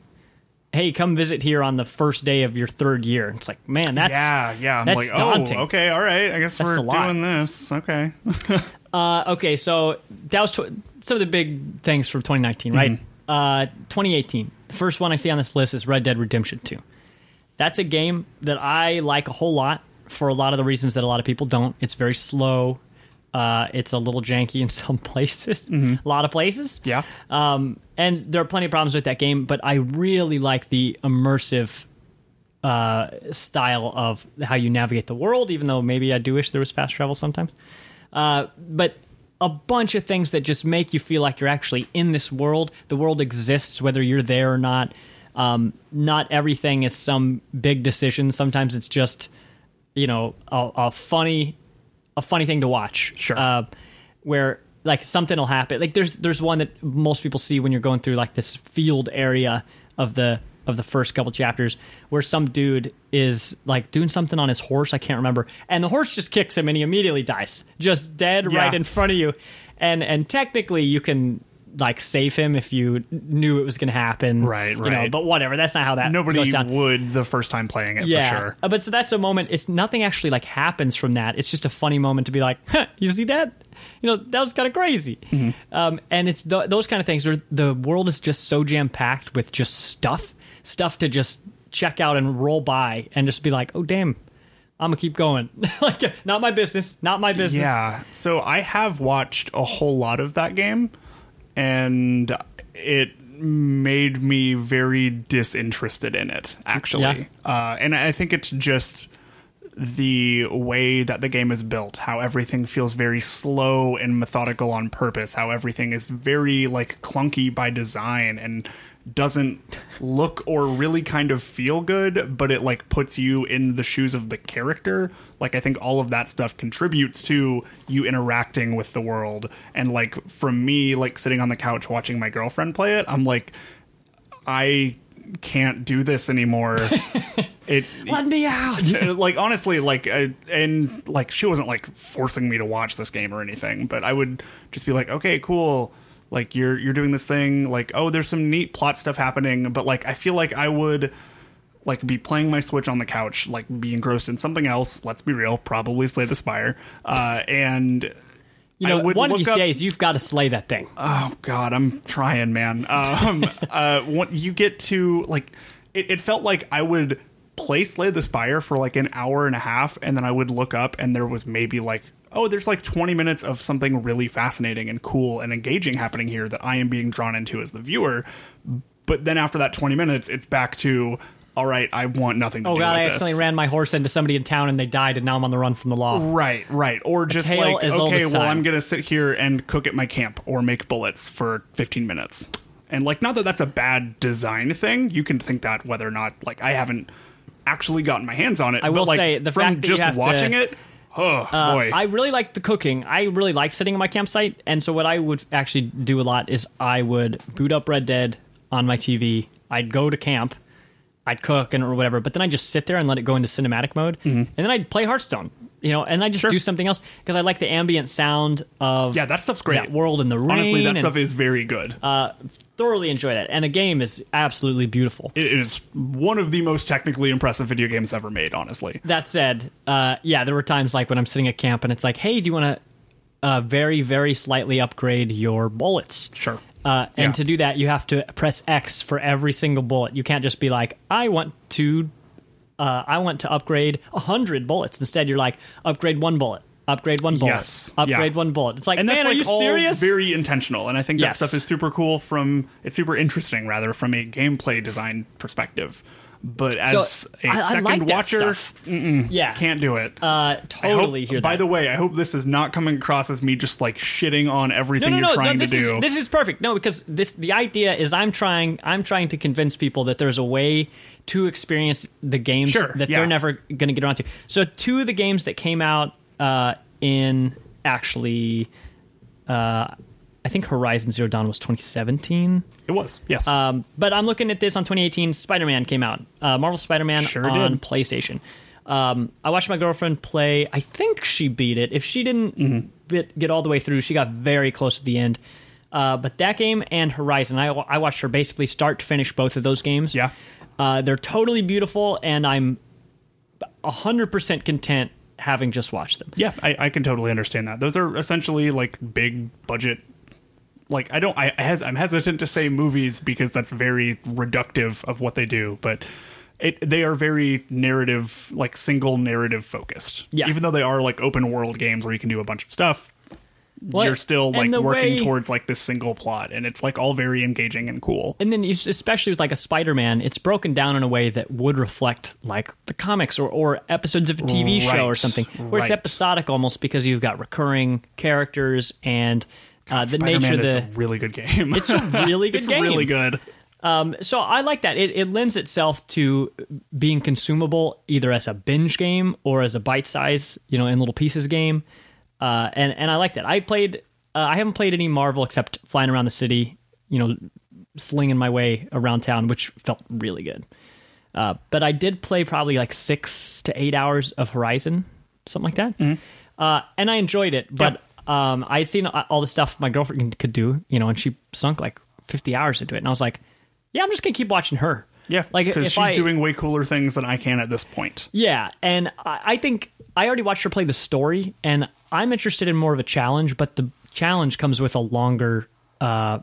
"Hey, come visit here on the first day of your third year." It's like, man, that's yeah, yeah. I'm that's like, daunting. oh, okay, all right. I guess That's we're doing this. Okay. Uh, okay, so that was tw- some of the big things from 2019, right? Mm-hmm. Uh, 2018. The first one I see on this list is Red Dead Redemption 2. That's a game that I like a whole lot for a lot of the reasons that a lot of people don't. It's very slow. Uh, it's a little janky in some places, a lot of places. Mm-hmm. Yeah. Um, and there are plenty of problems with that game, but I really like the immersive uh, style of how you navigate the world, even though maybe I do wish there was fast travel sometimes. Uh, but a bunch of things that just make you feel like you're actually in this world. The world exists whether you're there or not. Um, not everything is some big decision. Sometimes it's just, you know, a, a funny, a funny thing to watch. Sure. Uh, where like something will happen. Like there's there's one that most people see when you're going through like this field area of the of the first couple chapters where some dude is like doing something on his horse. I can't remember, and the horse just kicks him and he immediately dies, just dead Yeah. right in front of you. And and technically you can like save him if you knew it was going to happen, Right, You know, right. but whatever. That's not how that Nobody goes down would the first time playing it yeah. for sure. Uh, But so that's a moment. It's nothing actually like happens from that. It's just a funny moment to be like, huh, you see that? You know, that was kind of crazy. Mm-hmm. Um, and it's th- those kind of things where the world is just so jam packed with just stuff, stuff to just check out and roll by and just be like, oh damn, I'm gonna keep going. like, not my business, not my business. Yeah. So I have watched a whole lot of that game. And it made me very disinterested in it. Actually, Yeah. uh, and I think it's just the way that the game is built, how everything feels very slow and methodical on purpose, how everything is very like clunky by design and doesn't look or really kind of feel good, but it like puts you in the shoes of the character. Like I think all of that stuff contributes to you interacting with the world. And like from me like sitting on the couch watching my girlfriend play it, I'm like I can't do this anymore. it Let me out. like honestly like uh, and like she wasn't like forcing me to watch this game or anything but i would just be like okay cool like you're you're doing this thing like oh there's some neat plot stuff happening but like i feel like i would like be playing my switch on the couch like be engrossed in something else let's be real probably slay the spire uh and You know, one of these up- days you've got to slay that thing. Oh God, I'm trying, man. Um, uh, when you get to like, it, it felt like I would play Slay the Spire for like an hour and a half, and then I would look up, and there was maybe like, oh, there's like 20 minutes of something really fascinating and cool and engaging happening here that I am being drawn into as the viewer. But then after that 20 minutes, it's back to, all right, I want nothing to oh do god, with I this. accidentally ran my horse into somebody in town and they died, and now I'm on the run from the law. Right, right. Or just tale like, as old okay, as well, time. I'm going to sit here and cook at my camp or make bullets for 15 minutes. And like, not that that's a bad design thing. You can think that whether or not, like, I haven't actually gotten my hands on it. I will but, like, say, the from fact that you just have to- watching it, oh uh, boy. I really like the cooking. I really like sitting in my campsite, and so what I would actually do a lot is I would boot up Red Dead on my TV. I'd go to camp, I'd cook and or whatever, but then I'd just sit there and let it go into cinematic mode, and then I'd play Hearthstone. You know, and I just Mm-hmm. Sure. do something else because I like the ambient sound of yeah, that stuff's great. that world in the rain. Honestly, that and, stuff is very good. uh, thoroughly enjoy that, and the game is absolutely beautiful. it is one of the most technically impressive video games ever made, honestly. That said, uh, yeah, there were times like when I'm sitting at camp and it's like, hey, do you want to uh, very, very slightly upgrade your bullets? Sure. Uh, and Yeah. to do that, you have to press X for every single bullet. You can't just be like, I want to, uh, I want to upgrade hundred bullets. Instead, you're like, upgrade one bullet, upgrade one bullet, Yes. upgrade Yeah. one bullet. It's like, and man, that's are like you all serious? very intentional and i think that Yes. stuff is super cool from it's super interesting rather from a gameplay design perspective but as So, a I- I second like watcher yeah, can't do it uh, I hope- totally hear that. by the way i hope this is not coming across as me just like shitting on everything no, no, you're no, trying no. This to is do this is perfect. No, because this the idea is I'm trying I'm trying to convince people that there's a way to experience the games Sure, that yeah. they're never going to get around to. So two of the games that came out uh, in actually, uh, I think Horizon Zero Dawn was 2017. It was yes Um, but I'm looking at this on 2018. Spider Man came out. Uh, Marvel Spider Man Sure on did. PlayStation. Um, I watched my girlfriend play. I think she beat it. If she didn't Mm-hmm. bit, get all the way through, she got very close to the end. Uh, but that game and Horizon, I, I watched her basically start to finish both of those games. Yeah. Uh, they're totally beautiful, and I'm 100% content having just watched them. yeah I, I can totally understand that those are essentially like big budget like i don't I, I hes- i'm hesitant to say movies because that's very reductive of what they do but it, they are very narrative like single narrative focused. Yeah. even though they are like open world games where you can do a bunch of stuff Well, you're still like working way- towards like this single plot and it's like all very engaging and cool. And then especially with like a spider-man it's broken down in a way that would reflect like the comics or, or episodes of a tv show or something where it's episodic almost because you've got recurring characters and uh, the Spider-Man nature of is the a really good game. It's a really good it's game. really good. Um, so i like that. It, it lends itself to being consumable either as a binge game or as a bite size you know in little pieces game. Uh, and and i like that. I played uh, i haven't played any marvel except flying around the city you know slinging my way around town which felt really good. Uh, but I did play probably like six to eight hours of Horizon, something like that, uh, and I enjoyed it. But um, I had seen all the stuff my girlfriend could do, you know, and she sunk like fifty hours into it, and I was like, "Yeah, I'm just gonna keep watching her." yeah like because she's I, doing way cooler things than i can at this point yeah, and I, I think I already watched her play the story, and I'm interested in more of a challenge, but the challenge comes with a longer, uh,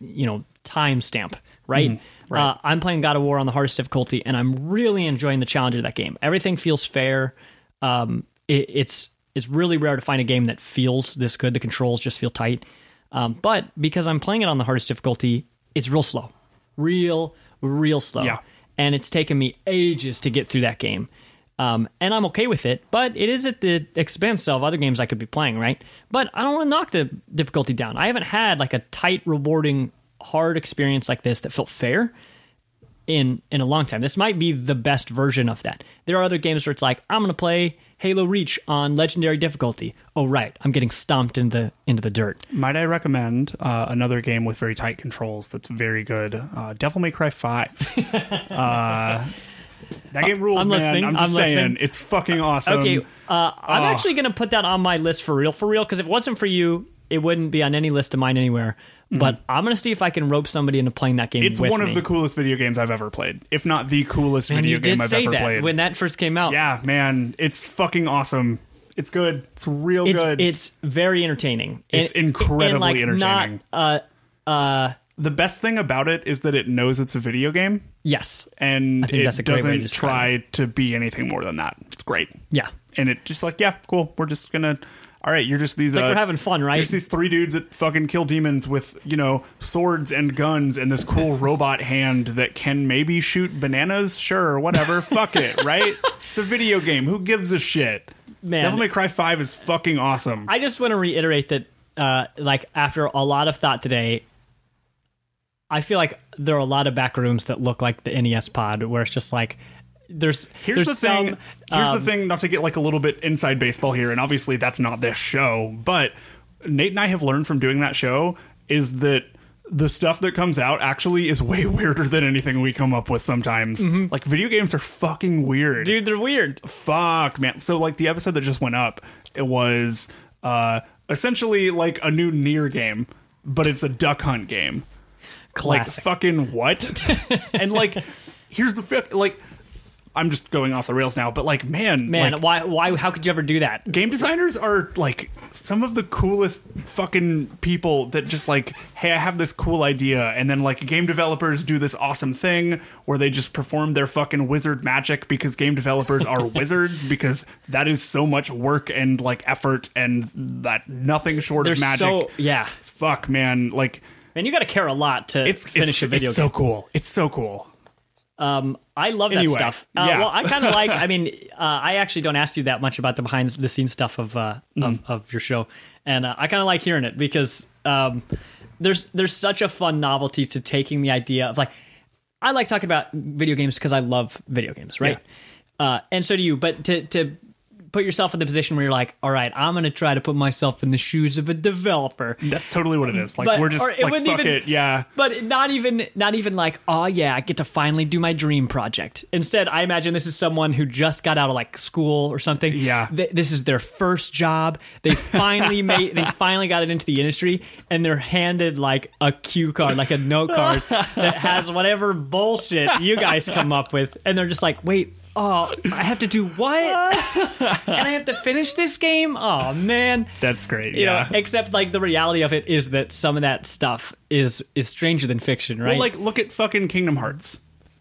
you know, time stamp, right? Mm-hmm. right. Uh, I'm playing God of War on the hardest difficulty, and I'm really enjoying the challenge of that game. Everything feels fair. Um, it, it's it's really rare to find a game that feels this good. The controls just feel tight. Um, but because I'm playing it on the hardest difficulty, it's real slow, real, real slow. Yeah. And it's taken me ages to get through that game. Um, and I'm okay with it, but it is at the expense of other games I could be playing, right? But I don't want to knock the difficulty down. I haven't had like a tight, rewarding, hard experience like this that felt fair in in a long time. This might be the best version of that. There are other games where it's like I'm going to play Halo Reach on legendary difficulty. Oh right, I'm getting stomped into the into the dirt. Might I recommend uh, another game with very tight controls that's very good? Uh, Devil May Cry 5. uh, that game rules, I'm man. listening. I'm just I'm saying. listening. It's fucking awesome. Okay, uh, I'm oh. actually going to put that on my list for real, for real. Because if it wasn't for you, it wouldn't be on any list of mine anywhere. But I'm going to see if I can rope somebody into playing that game. Mm-hmm. It's one of me. the coolest video games I've ever played, if not the coolest And video game I've ever that played. when that first came out. yeah, man, it's fucking awesome. It's good. It's real it's, good. it's very entertaining. It's And- incredibly and, like, entertaining. Not, uh, the best thing about it is that it knows it's a video game yes, and it that's a great way to doesn't describe try to be anything more than that. It's great. yeah. And it just like, yeah, cool. We're just gonna. All right, you're just these. like uh, we're having fun, right? There's these three dudes that fucking kill demons with, you know, swords and guns and this cool robot hand that can maybe shoot bananas. Sure, whatever. Fuck it, right? It's a video game. Who gives a shit? Man. Devil May Cry 5 is fucking awesome. I just want to reiterate that, uh, like after a lot of thought today, I feel like there are a lot of back rooms that look like the NES pod, where it's just like there's Here's there's the thing. some, here's um, the thing. Not to get like a little bit inside baseball here, and obviously that's not this show. But Nate and I have learned from doing that show is that the stuff that comes out actually is way weirder than anything we come up with sometimes. Like video games are fucking weird. Mm-hmm. dude, they're weird. Fuck, man. So like the episode that just went up, it was uh essentially like a new near game, but it's a duck hunt game. Classic. Like fucking what? and like here's the fifth like I'm just going off the rails now, but like man, Man, like, why why how could you ever do that? game designers are like some of the coolest fucking people that just like hey i have this cool idea and then like game developers do this awesome thing where they just perform their fucking wizard magic because game developers are wizards because that is so much work and like effort and that nothing short They're of magic so yeah. fuck man like Man, you got to care a lot to it's finish it's, a video it's game. so cool it's so cool Um, I love that Anyway, stuff. Uh, yeah. Well, I kind of like. I mean, uh, I actually don't ask you that much about the behind the scenes stuff of uh, of, Mm-hmm. of your show, and uh, I kind of like hearing it because um, there's there's such a fun novelty to taking the idea of like I like talking about video games because I love video games, right? Uh, and so do you. But to to put yourself in the position where you're like, all right, I'm going to try to put myself in the shoes of a developer. that's totally what it is like But- we're just it like wouldn't fuck even- it yeah But not even not even like, oh yeah, I get to finally do my dream project. Instead, I imagine this is someone who just got out of like school or something. Yeah. Th- this is their first job. They finally made they finally got it into the industry and they're handed like a cue card, like a note card that has whatever bullshit you guys come up with and they're just like, "Wait, oh, I have to do what? and I have to finish this game? Oh man." that's great You yeah know, except like the reality of it is that some of that stuff is is stranger than fiction, right? Well, like, look at fucking Kingdom Hearts.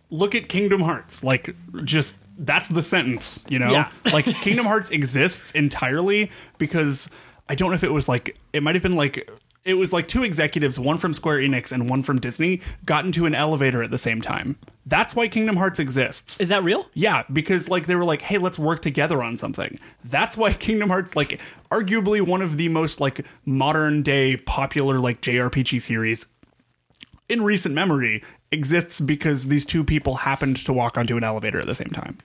Look at Kingdom Hearts. Like, just that's the sentence, you know? Yeah. like, Kingdom Hearts exists entirely because I don't know if it was like, it might have been like, it was like two executives, one from Square Enix and one from Disney, got into an elevator at the same time. That's why Kingdom Hearts exists. is that real? Yeah, because like they were like, "Hey, let's work together on something." That's why Kingdom Hearts, like, arguably one of the most like modern day popular like JRPG series in recent memory, exists because these two people happened to walk onto an elevator at the same time.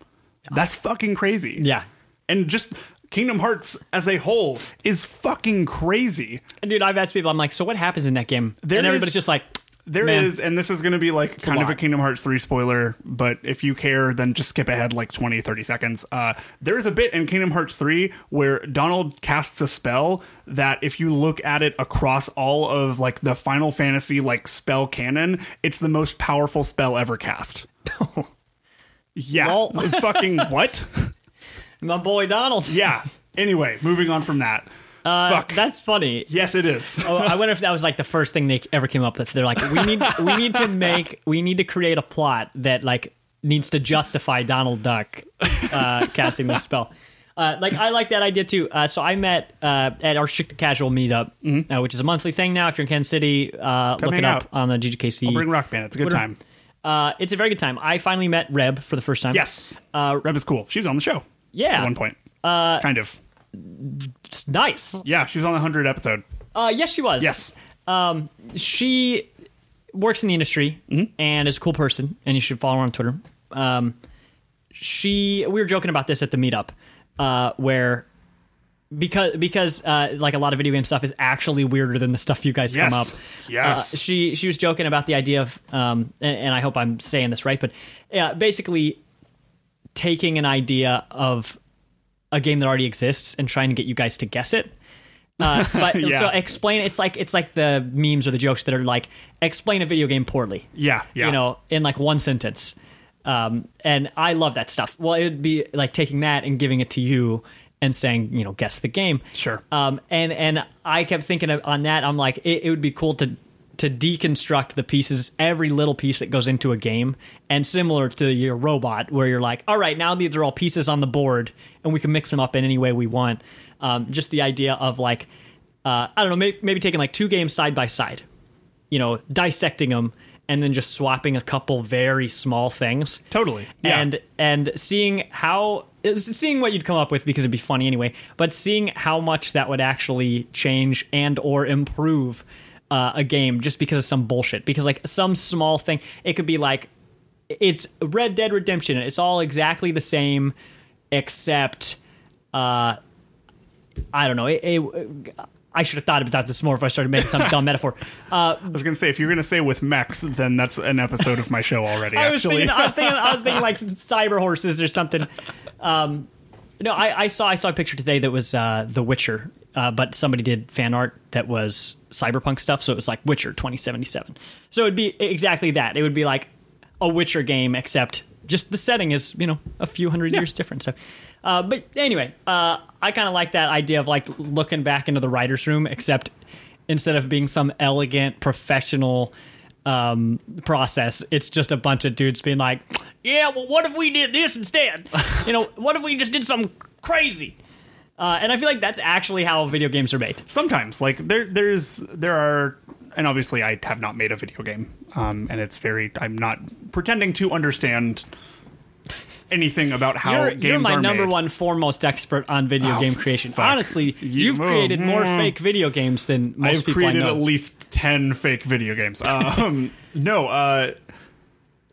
That's fucking crazy. Yeah. and just Kingdom Hearts as a whole is fucking crazy. Dude, I've asked people, I'm like, so what happens in that game? There and is- everybody's just like, There is, Man. and this is going to be like kind a of a. Kingdom Hearts 3 spoiler, but if you care, then just skip ahead like 20, 30 seconds. Uh, there is a bit in Kingdom Hearts 3 where Donald casts a spell that if you look at it across all of like the Final Fantasy like spell canon, it's the most powerful spell ever cast. yeah. Fucking what? my boy Donald. yeah. Anyway, moving on from that. Uh, Fuck. That's funny. yes, it is. Oh, I wonder if that was like the first thing they ever came up with. They're like, we need, we need to make, we need to create a plot that like needs to justify Donald Duck uh, casting this spell. Uh, like I like that idea too. Uh, so I met uh, at our Strict Casual meetup, uh, which is a monthly thing now. If you're in Kansas City, uh, look Mm-hmm. it up out. on the GGKC. Bring Rock Band. It's a good Twitter. time. Uh, it's a very good time. I finally met Reb for the first time. Yes. Uh, Reb is cool. She was on the show Yeah. at one point. Uh, kind of. Nice. Yeah, she was on the 100 episode. Uh, yes, she was. Yes. Um, she works in the industry Mm-hmm. and is a cool person, and you should follow her on Twitter. Um, she, we were joking about this at the meetup, uh, where because because uh, like a lot of video game stuff is actually weirder than the stuff you guys come up. Yes. Yes. Uh, she she was joking about the idea of, um, and, and I hope I'm saying this right, but yeah, basically taking an idea of a game that already exists and trying to get you guys to guess it. Uh, but Yeah. so explain it's like it's like the memes or the jokes that are like explain a video game poorly. Yeah, yeah. You know, in like one sentence. Um, and I love that stuff. Well, it'd be like taking that and giving it to you and saying, you know, guess the game. Sure. Um, and and I kept thinking on that. I'm like, it, it would be cool to to deconstruct the pieces, every little piece that goes into a game, and similar to your robot, where you're like, all right, now these are all pieces on the board, and we can mix them up in any way we want. Um, just the idea of like, uh, I don't know, maybe, maybe taking like two games side by side, you know, dissecting them, and then just swapping a couple very small things Totally. Yeah. and and seeing how seeing what you'd come up with because it'd be funny anyway but seeing how much that would actually change and or improve uh, a game just because of some bullshit because like some small thing it could be like it's red dead redemption it's all exactly the same except uh i don't know it, it, i should have thought about this more if i started making some dumb metaphor uh I was to say, if you're to say with mechs, then that's an episode of my show already, I was actually. thinking, I was thinking, I was thinking like cyber horses or something. Um, no, I, I saw, I saw a picture today that was uh, The Witcher, uh, but somebody did fan art that was cyberpunk stuff, so it was like Witcher 2077. So it'd be exactly that. It would be like a Witcher game, except just the setting is you know a few hundred years different. So, uh, but anyway, uh, I kind of like that idea of like looking back into the writers' room, except instead of being some elegant professional um, process, it's just a bunch of dudes being like, "Yeah, well, what if we did this instead? you know, what if we just did something crazy?" Uh, and I feel like that's actually how video games are made. sometimes like there there's there are and obviously i have not made a video game um and it's very i'm not pretending to understand anything about how You're, games you're my are number made. one foremost expert on video Oh, game creation. fuck. Honestly, You- you've created more mm. fake video games than most I've people created at least 10 fake video games. Um, no, uh,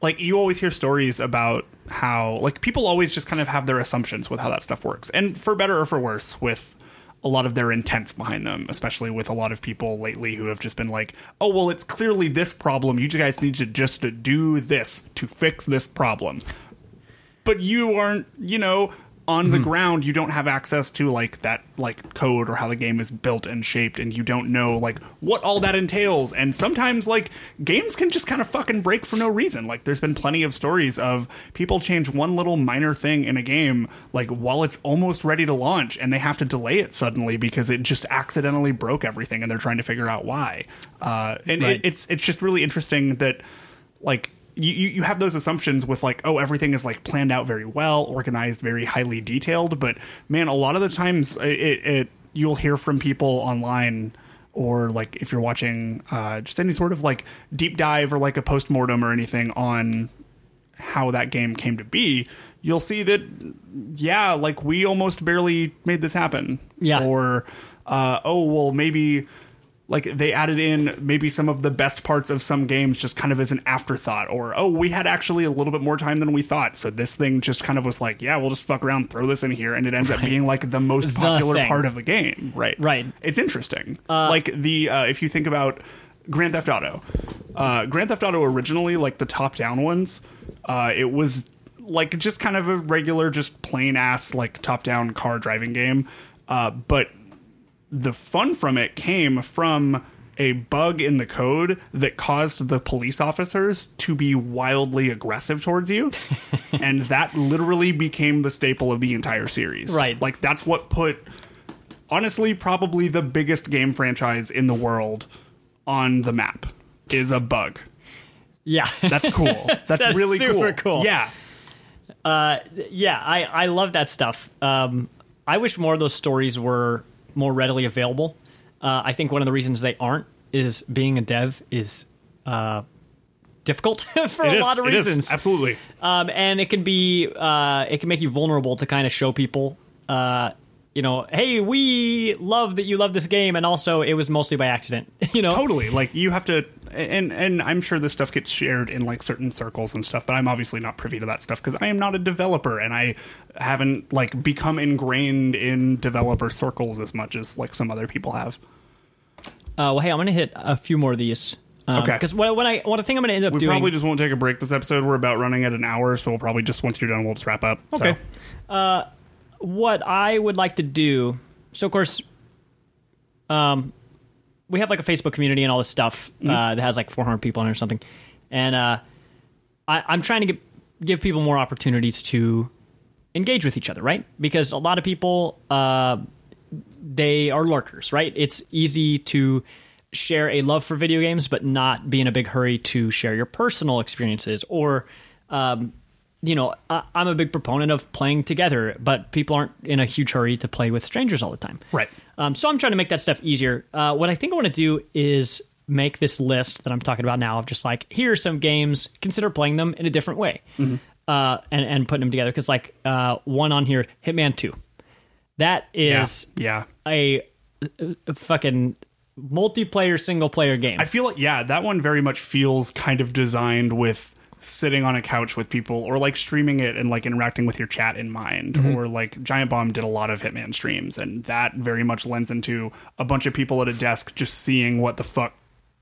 like you always hear stories about how, like, people always just kind of have their assumptions with how that stuff works. And for better or for worse, with a lot of their intents behind them, especially with a lot of people lately who have just been like, oh, well, it's clearly this problem. You guys need to just do this to fix this problem but you aren't you know on the ground you don't have access to like that like code or how the game is built and shaped and you don't know like what all that entails. And sometimes like games can just kind of fucking break for no reason. Like there's been plenty of stories of people change one little minor thing in a game like while it's almost ready to launch and they have to delay it suddenly because it just accidentally broke everything and they're trying to figure out why. Uh and Right. it, it's it's just really interesting that like you, you have those assumptions with like oh everything is like planned out very well organized very highly detailed but man a lot of the times it, it you'll hear from people online or like if you're watching uh, just any sort of like deep dive or like a post-mortem or anything on how that game came to be you'll see that yeah like we almost barely made this happen Yeah. or uh, oh well maybe like they added in maybe some of the best parts of some games just kind of as an afterthought or oh we had actually a little bit more time than we thought. So this thing just kind of was like yeah we'll just fuck around throw this in here and it ends up being like the most popular thing. part of the game. Right. Right. it's interesting. Like the uh, if you think about grand theft auto uh, grand theft auto originally like the top down ones uh, it was like just kind of a regular just plain ass like top down car driving game. Uh, but the fun from it came from a bug in the code that caused the police officers to be wildly aggressive towards you. and that literally became the staple of the entire series. Right. Like, that's what put, honestly, probably the biggest game franchise in the world on the map is a bug. yeah, That's cool. That's, That's really super cool. Yeah. yeah, I I love that stuff. Um, I wish more of those stories were more readily available. Uh, I think one of the reasons they aren't is being a dev is uh, difficult for It a is, lot of it is, reasons, absolutely. um, and it can be uh, it can make you vulnerable to kind of show people. You know, hey, we love that you love this game, and also it was mostly by accident. You know, totally like you have to and and i'm sure this stuff gets shared in like certain circles and stuff but i'm obviously not privy to that stuff because i am not a developer and i haven't like become ingrained in developer circles as much as like some other people have Uh, well, hey, I'm going to hit a few more of these. Um, Okay. Because what, what I what I think I'm going to end up we doing. probably just won't take a break this episode we're about running at an hour so we'll probably just once you're done we'll just wrap up Okay. so, Uh, what I would like to do. So, of course, um, we have like a Facebook community and all this stuff Mm-hmm. uh, that has like 400 people in it or something, and uh, I, I'm trying to get, give people more opportunities to engage with each other, right? Because a lot of people uh, they are lurkers, right? It's easy to share a love for video games, but not be in a big hurry to share your personal experiences. Or, um, you know, I, I'm a big proponent of playing together, but people aren't in a huge hurry to play with strangers all the time. Right. Um, so I'm trying to make that stuff easier. Uh, what I think I want to do is make this list that I'm talking about now of just like here are some games. Consider playing them in a different way, uh, and and putting them together. Because like uh, one on here, Hitman Two, that is yeah yeah a, a fucking multiplayer single player game. I feel like yeah, that one very much feels kind of designed with sitting on a couch with people or like streaming it and like interacting with your chat in mind Mm-hmm. or like Giant Bomb did a lot of Hitman streams and that very much lends into a bunch of people at a desk just seeing what the fuck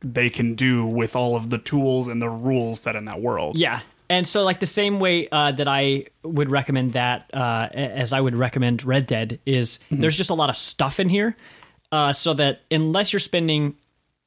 they can do with all of the tools and the rules set in that world. Yeah. And so, like the same way uh, that I would recommend that, uh, as I would recommend Red Dead, is there's just a lot of stuff in here, uh, so that unless you're spending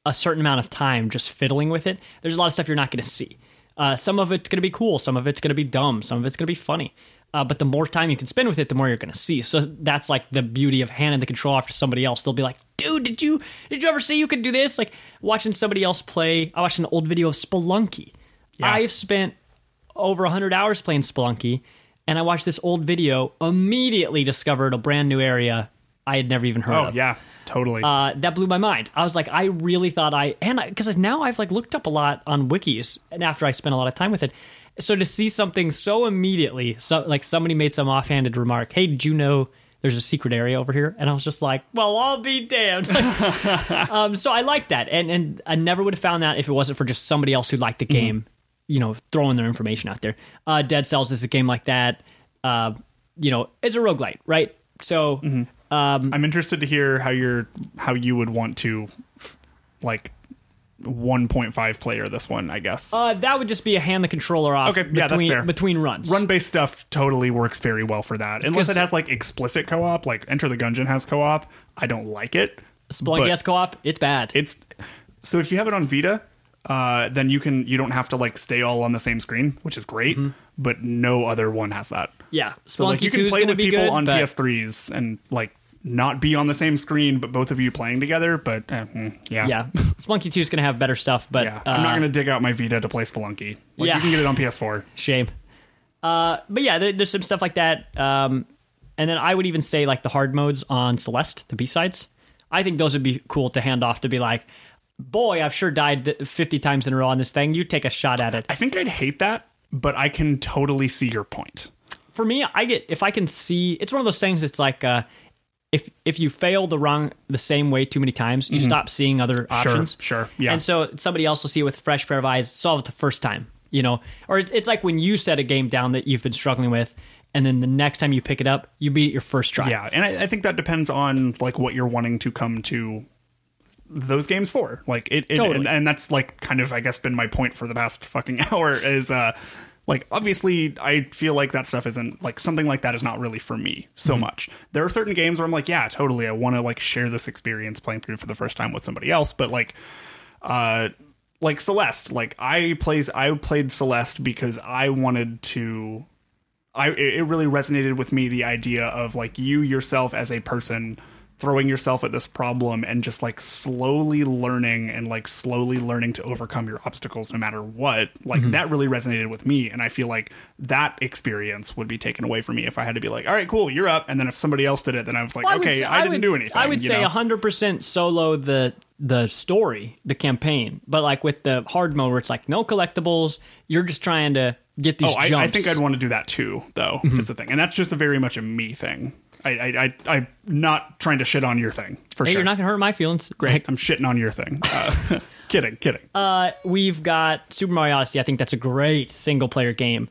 a certain amount of time just fiddling with it, there's a lot of stuff you're not going to see. Uh, some of it's going to be cool, some of it's going to be dumb, some of it's going to be funny. Uh, but the more time you can spend with it, the more you're going to see. So that's like the beauty of handing the control off to somebody else. They'll be like, "Dude, did you did you ever see you could do this?" Like watching somebody else play. I watched an old video of Spelunky. Yeah. I've spent over 100 hours playing Spelunky, and I watched this old video, immediately discovered a brand new area I had never even heard Oh of. yeah, totally. Uh, that blew my mind. I was like, I really thought I, and because now I've like looked up a lot on wikis, and after I spent a lot of time with it, so to see something so immediately, so like somebody made some offhanded remark, "Hey, did you know there's a secret area over here?" And I was just like, "Well, I'll be damned." um, so I like that, and and I never would have found that if it wasn't for just somebody else who liked the game, you know, throwing their information out there. Uh, Dead Cells is a game like that. Uh, you know, it's a roguelite, right? So. I'm interested to hear how you're how you would want to like 1.5 player this one, I guess. Uh, that would just be a hand the controller off Okay, yeah, that's between, fair. between runs. Run based stuff totally works very well for that. Unless it has like explicit co op, like Enter the Gungeon has co op. I don't like it. Spelunky but has co-op. It's bad. It's so if you have it on Vita, uh, then you can you don't have to like stay all on the same screen, which is great. But no other one has that. Yeah, So like you 2 can play with people good, on but PS3s and like not be on the same screen, but both of you playing together. But uh, yeah, yeah, Spelunky 2 is going to have better stuff, but yeah. I'm uh, not going to dig out my Vita to play Spelunky. Like, Yeah. you can get it on PS4. shame. Uh, but yeah, there, there's some stuff like that. Um, and then I would even say like the hard modes on Celeste, the B sides. I think those would be cool to hand off to be like, boy, I've sure died 50 times in a row on this thing. You take a shot at it. I think I'd hate that, but I can totally see your point. For me, I get if I can see. It's one of those things. It's like uh, if if you fail the wrong the same way too many times, you stop seeing other options. Mm-hmm. sure, yeah. And so somebody else will see it with a fresh pair of eyes, solve it the first time. You know, or it's it's like when you set a game down that you've been struggling with, and then the next time you pick it up, you beat it your first try. Yeah, and I, I think that depends on like what you're wanting to come to those games for. Like it, it Totally. and, and that's like kind of I guess been my point for the past fucking hour is uh like obviously I feel like that stuff isn't like something like that is not really for me so Mm-hmm. much. There are certain games where I'm like, yeah, totally I want to like share this experience playing through for the first time with somebody else, but like uh like Celeste, like I plays I played Celeste because I wanted to I it it really resonated with me the idea of like you yourself as a person throwing yourself at this problem and just like slowly learning and like slowly learning to overcome your obstacles no matter what like Mm-hmm. that really resonated with me and i feel like that experience would be taken away from me if i had to be like all right cool you're up and then if somebody else did it then i was like Well, okay say- i, didn't would- do anything I would say know? 100% solo the the story, the campaign, but like with the hard mode where it's like no collectibles, you're just trying to get these Oh, I. I think I'd want to do that too, though. Mm-hmm. Is the thing, and that's just a very much a me thing. I, I, I, I'm not trying to shit on your thing for Hey, sure. you're not gonna hurt my feelings. Great, I'm shitting on your thing. Uh, kidding, kidding. Uh, we've got Super Mario Odyssey. I think that's a great single player game.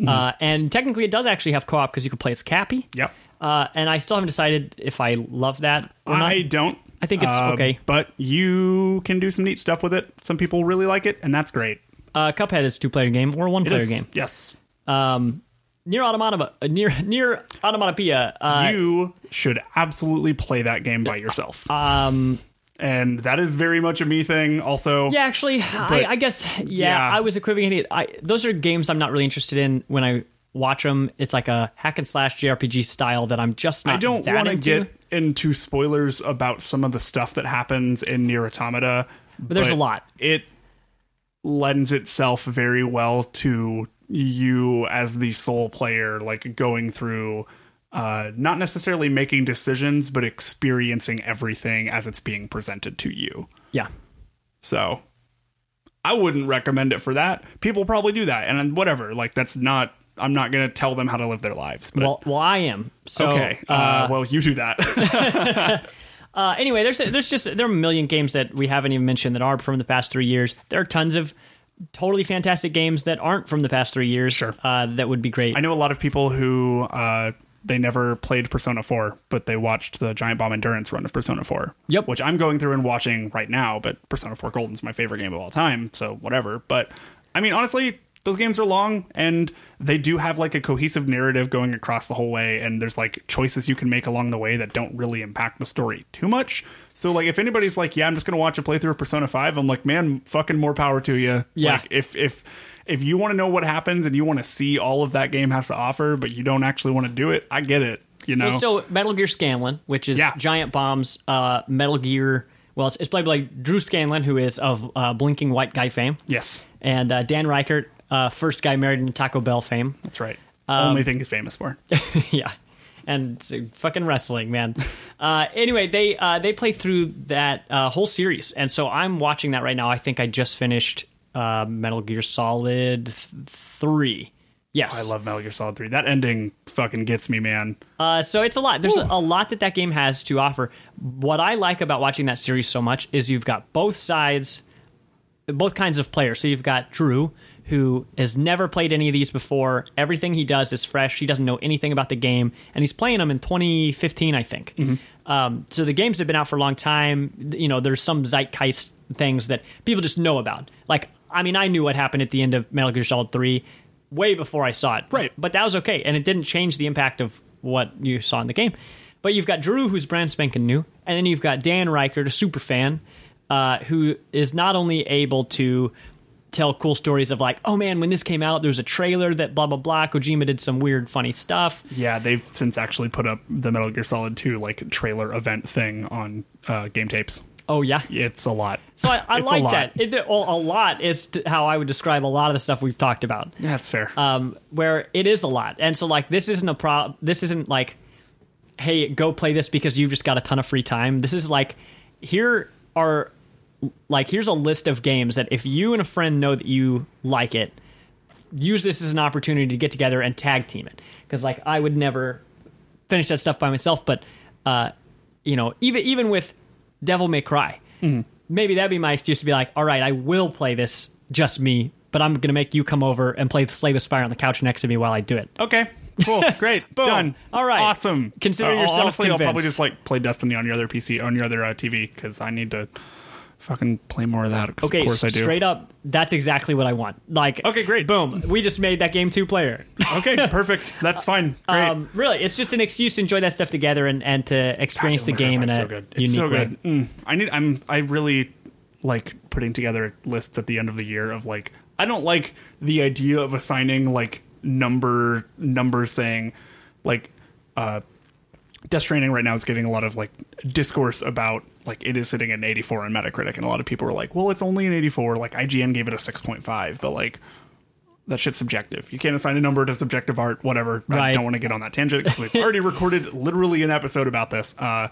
Mm-hmm. Uh, and technically, it does actually have co op because you can play as Cappy. Yep. Uh, and I still haven't decided if I love that or not. I don't. I think it's uh, okay. but you can do some neat stuff with it. Some people really like it, and that's great. Uh, Cuphead is a two player game or one player game. Yes, Um, Nier Automata, uh, near near Automatopoeia. Uh, you should absolutely play that game by yourself. um, and that is very much a me thing. Also, yeah, actually, I, I guess yeah, yeah. I was equivocating. it. I those are games I'm not really interested in when I watch them. It's like a hack and slash JRPG style that I'm just not. I don't want to get into spoilers about some of the stuff that happens in Nier Automata, but there's a lot. It lends itself very well to you as the sole player, like going through. Uh, not necessarily making decisions, but experiencing everything as it's being presented to you. Yeah, So, I wouldn't recommend it for that. People probably do that, and whatever. Like that's not. I'm not going to tell them how to live their lives. But well, well, I am. So okay, uh, well, you do that. Uh, anyway, there's there's just there are a million games that we haven't even mentioned that are from the past three years. There are tons of totally fantastic games that aren't from the past three years. Sure. uh, that would be great. I know a lot of people who uh, they never played Persona 4, but they watched the Giant Bomb Endurance run of Persona 4. Yep. Which I'm going through and watching right now, but Persona 4 Golden's my favorite game of all time, so whatever. But I mean, honestly, those games are long and they do have like a cohesive narrative going across the whole way, and there's like choices you can make along the way that don't really impact the story too much. So, like, if anybody's like, yeah, I'm just gonna watch a playthrough of Persona 5, I'm like, man, fucking more power to you. Yeah. Like, if if if you want to know what happens and you want to see all of that game has to offer, but you don't actually want to do it, I get it. You know, Well, still, Metal Gear Scanlon which is Yeah. Giant Bomb's uh, Metal Gear. Well, it's, it's played by Drew Scanlon, who is of uh, Blinking White Guy fame, yes, and uh, Dan Ryckert, uh, first guy married in Taco Bell fame. that's right. Um, Only thing he's famous for. yeah, and fucking wrestling, man. uh, anyway, they uh, they play through that uh, whole series, and so I'm watching that right now. I think I just finished uh, Metal Gear Solid th- three. Yes, I love Metal Gear Solid Three. That ending fucking gets me, man. Uh, so it's a lot. There's a, a lot that that game has to offer. What I like about watching that series so much is you've got both sides, both kinds of players. So you've got Drew, who has never played any of these before. Everything he does is fresh. He doesn't know anything about the game, and he's playing them in 2015, I think. Um, so the games have been out for a long time. You know, there's some zeitgeist things that people just know about. Like, I mean, I knew what happened at the end of Metal Gear Solid 3 way before I saw it. Right. But that was okay, and it didn't change the impact of what you saw in the game. But you've got Drew, who's brand spanking new, and then you've got Dan Ryckert, a super fan, uh, who is not only able to tell cool stories of like, oh man, when this came out, there was a trailer that blah blah blah. Kojima did some weird, funny stuff. Yeah, they've since actually put up the Metal Gear Solid Two like trailer event thing on uh, game tapes. Oh yeah. It's a lot. So I, I like that. It, well, a lot is how I would describe a lot of the stuff we've talked about. Yeah, that's fair. um, where it is a lot. And so like this isn't a pro. This isn't like, hey, go play this because you've just got a ton of free time. This is like, here are like here's a list of games that if you and a friend know that you like it, use this as an opportunity to get together and tag team it. Because like I would never finish that stuff by myself, but uh, you know, even even with Devil May Cry, maybe that'd be my excuse to be like, all right, I will play this just me, but I'm gonna make you come over and play Slay the Spire on the couch next to me while I do it. okay, cool, great, Boom. done. All right. awesome. Consider Uh, yourself honestly, I'll probably just like play Destiny on your other PC on your other uh, TV because I need to fucking play more of that. Okay, of course I do. straight up, that's exactly what I want. Like, Okay, great. boom, we just made that game two player. Okay, perfect. That's fine. Great. Um, really, it's just an excuse to enjoy that stuff together and, and to experience the game in Cry a 5's so good. It's unique so way. good. Mm. I need. I'm. I really like putting together lists at the end of the year of like. I don't like the idea of assigning like number numbers saying like uh Death Stranding right now is getting a lot of like discourse about like it is sitting at an 84 on Metacritic, and a lot of people are like, "Well, it's only an 84." Like IGN gave it a 6.5, but like that shit's subjective. You can't assign a number to subjective art, whatever. I don't want to get on that tangent because we've already recorded literally an episode about this. Uh,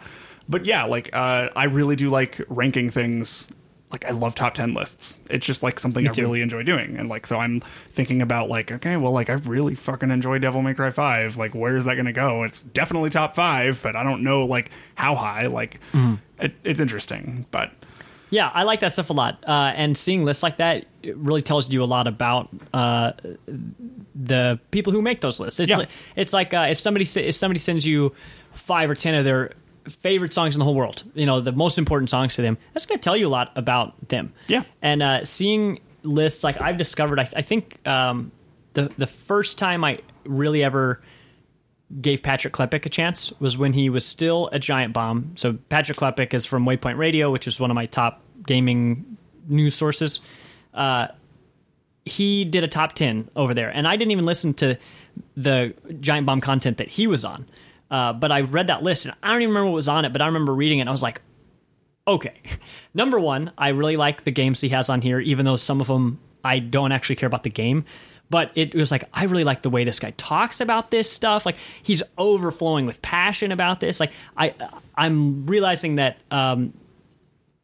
but yeah, like uh, I really do like ranking things. Like I love top ten lists. It's just like something I too. really enjoy doing, and like so I'm thinking about like okay, well, like I really fucking enjoy Devil May Cry Five. Like where is that going to go? It's definitely top five, but I don't know like how high. Like it, it's interesting, but Yeah, I like that stuff a lot. Uh, and seeing lists like that it really tells you a lot about uh, the people who make those lists. It's Yeah. like, it's like uh, if somebody if somebody sends you five or ten of their favorite songs in the whole world, you know, the most important songs to them. That's going to tell you a lot about them. Yeah. And uh, seeing lists like I've discovered, I, I think um, the the first time I really ever gave Patrick Klepek a chance was when he was still a Giant Bomb. So Patrick Klepek is from Waypoint Radio, which is one of my top gaming news sources. Uh, he did a top 10 over there, and I didn't even listen to the Giant Bomb content that he was on. Uh, but I read that list, and I don't even remember what was on it, but I remember reading it, and I was like, okay. Number one, I really like the games he has on here, even though some of them I don't actually care about the game. But it was like I really like the way this guy talks about this stuff. Like he's overflowing with passion about this. Like I, I'm realizing that um,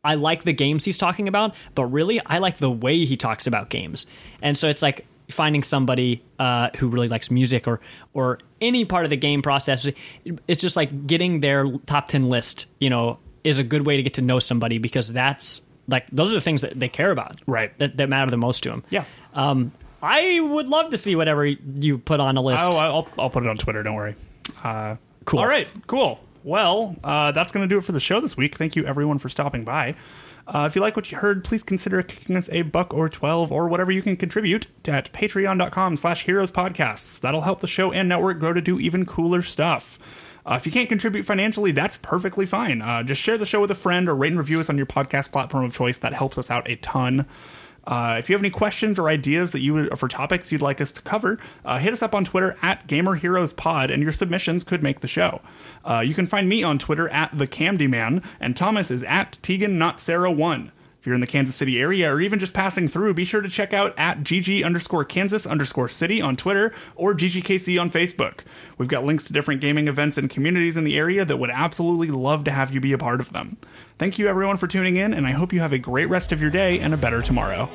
I like the games he's talking about, but really I like the way he talks about games. And so it's like finding somebody uh, who really likes music or or any part of the game process. It's just like getting their top ten list. You know, is a good way to get to know somebody because that's like those are the things that they care about, Right. That, that matter the most to them. yeah. Um, I would love to see whatever you put on a list. Oh, I'll I'll put it on Twitter. Don't worry. Uh, Cool. All right. Cool. Well, uh, that's going to do it for the show this week. Thank you everyone for stopping by. Uh, if you like what you heard, please consider kicking us a buck or twelve or whatever you can contribute at patreon.com slash heroes podcasts. That'll help the show and network grow to do even cooler stuff. Uh, if you can't contribute financially, that's perfectly fine. Uh, just share the show with a friend or rate and review us on your podcast platform of choice. That helps us out a ton. Uh, if you have any questions or ideas that you would, for topics you'd like us to cover, uh, hit us up on Twitter at Gamer Heroes Pod, and your submissions could make the show. Uh, you can find me on Twitter at the Man, and Thomas is at Tegan Not Sarah One. If you're in the Kansas City area or even just passing through, be sure to check out at GG underscore Kansas underscore City on Twitter or GGKC on Facebook. We've got links to different gaming events and communities in the area that would absolutely love to have you be a part of them. Thank you everyone for tuning in, and I hope you have a great rest of your day and a better tomorrow.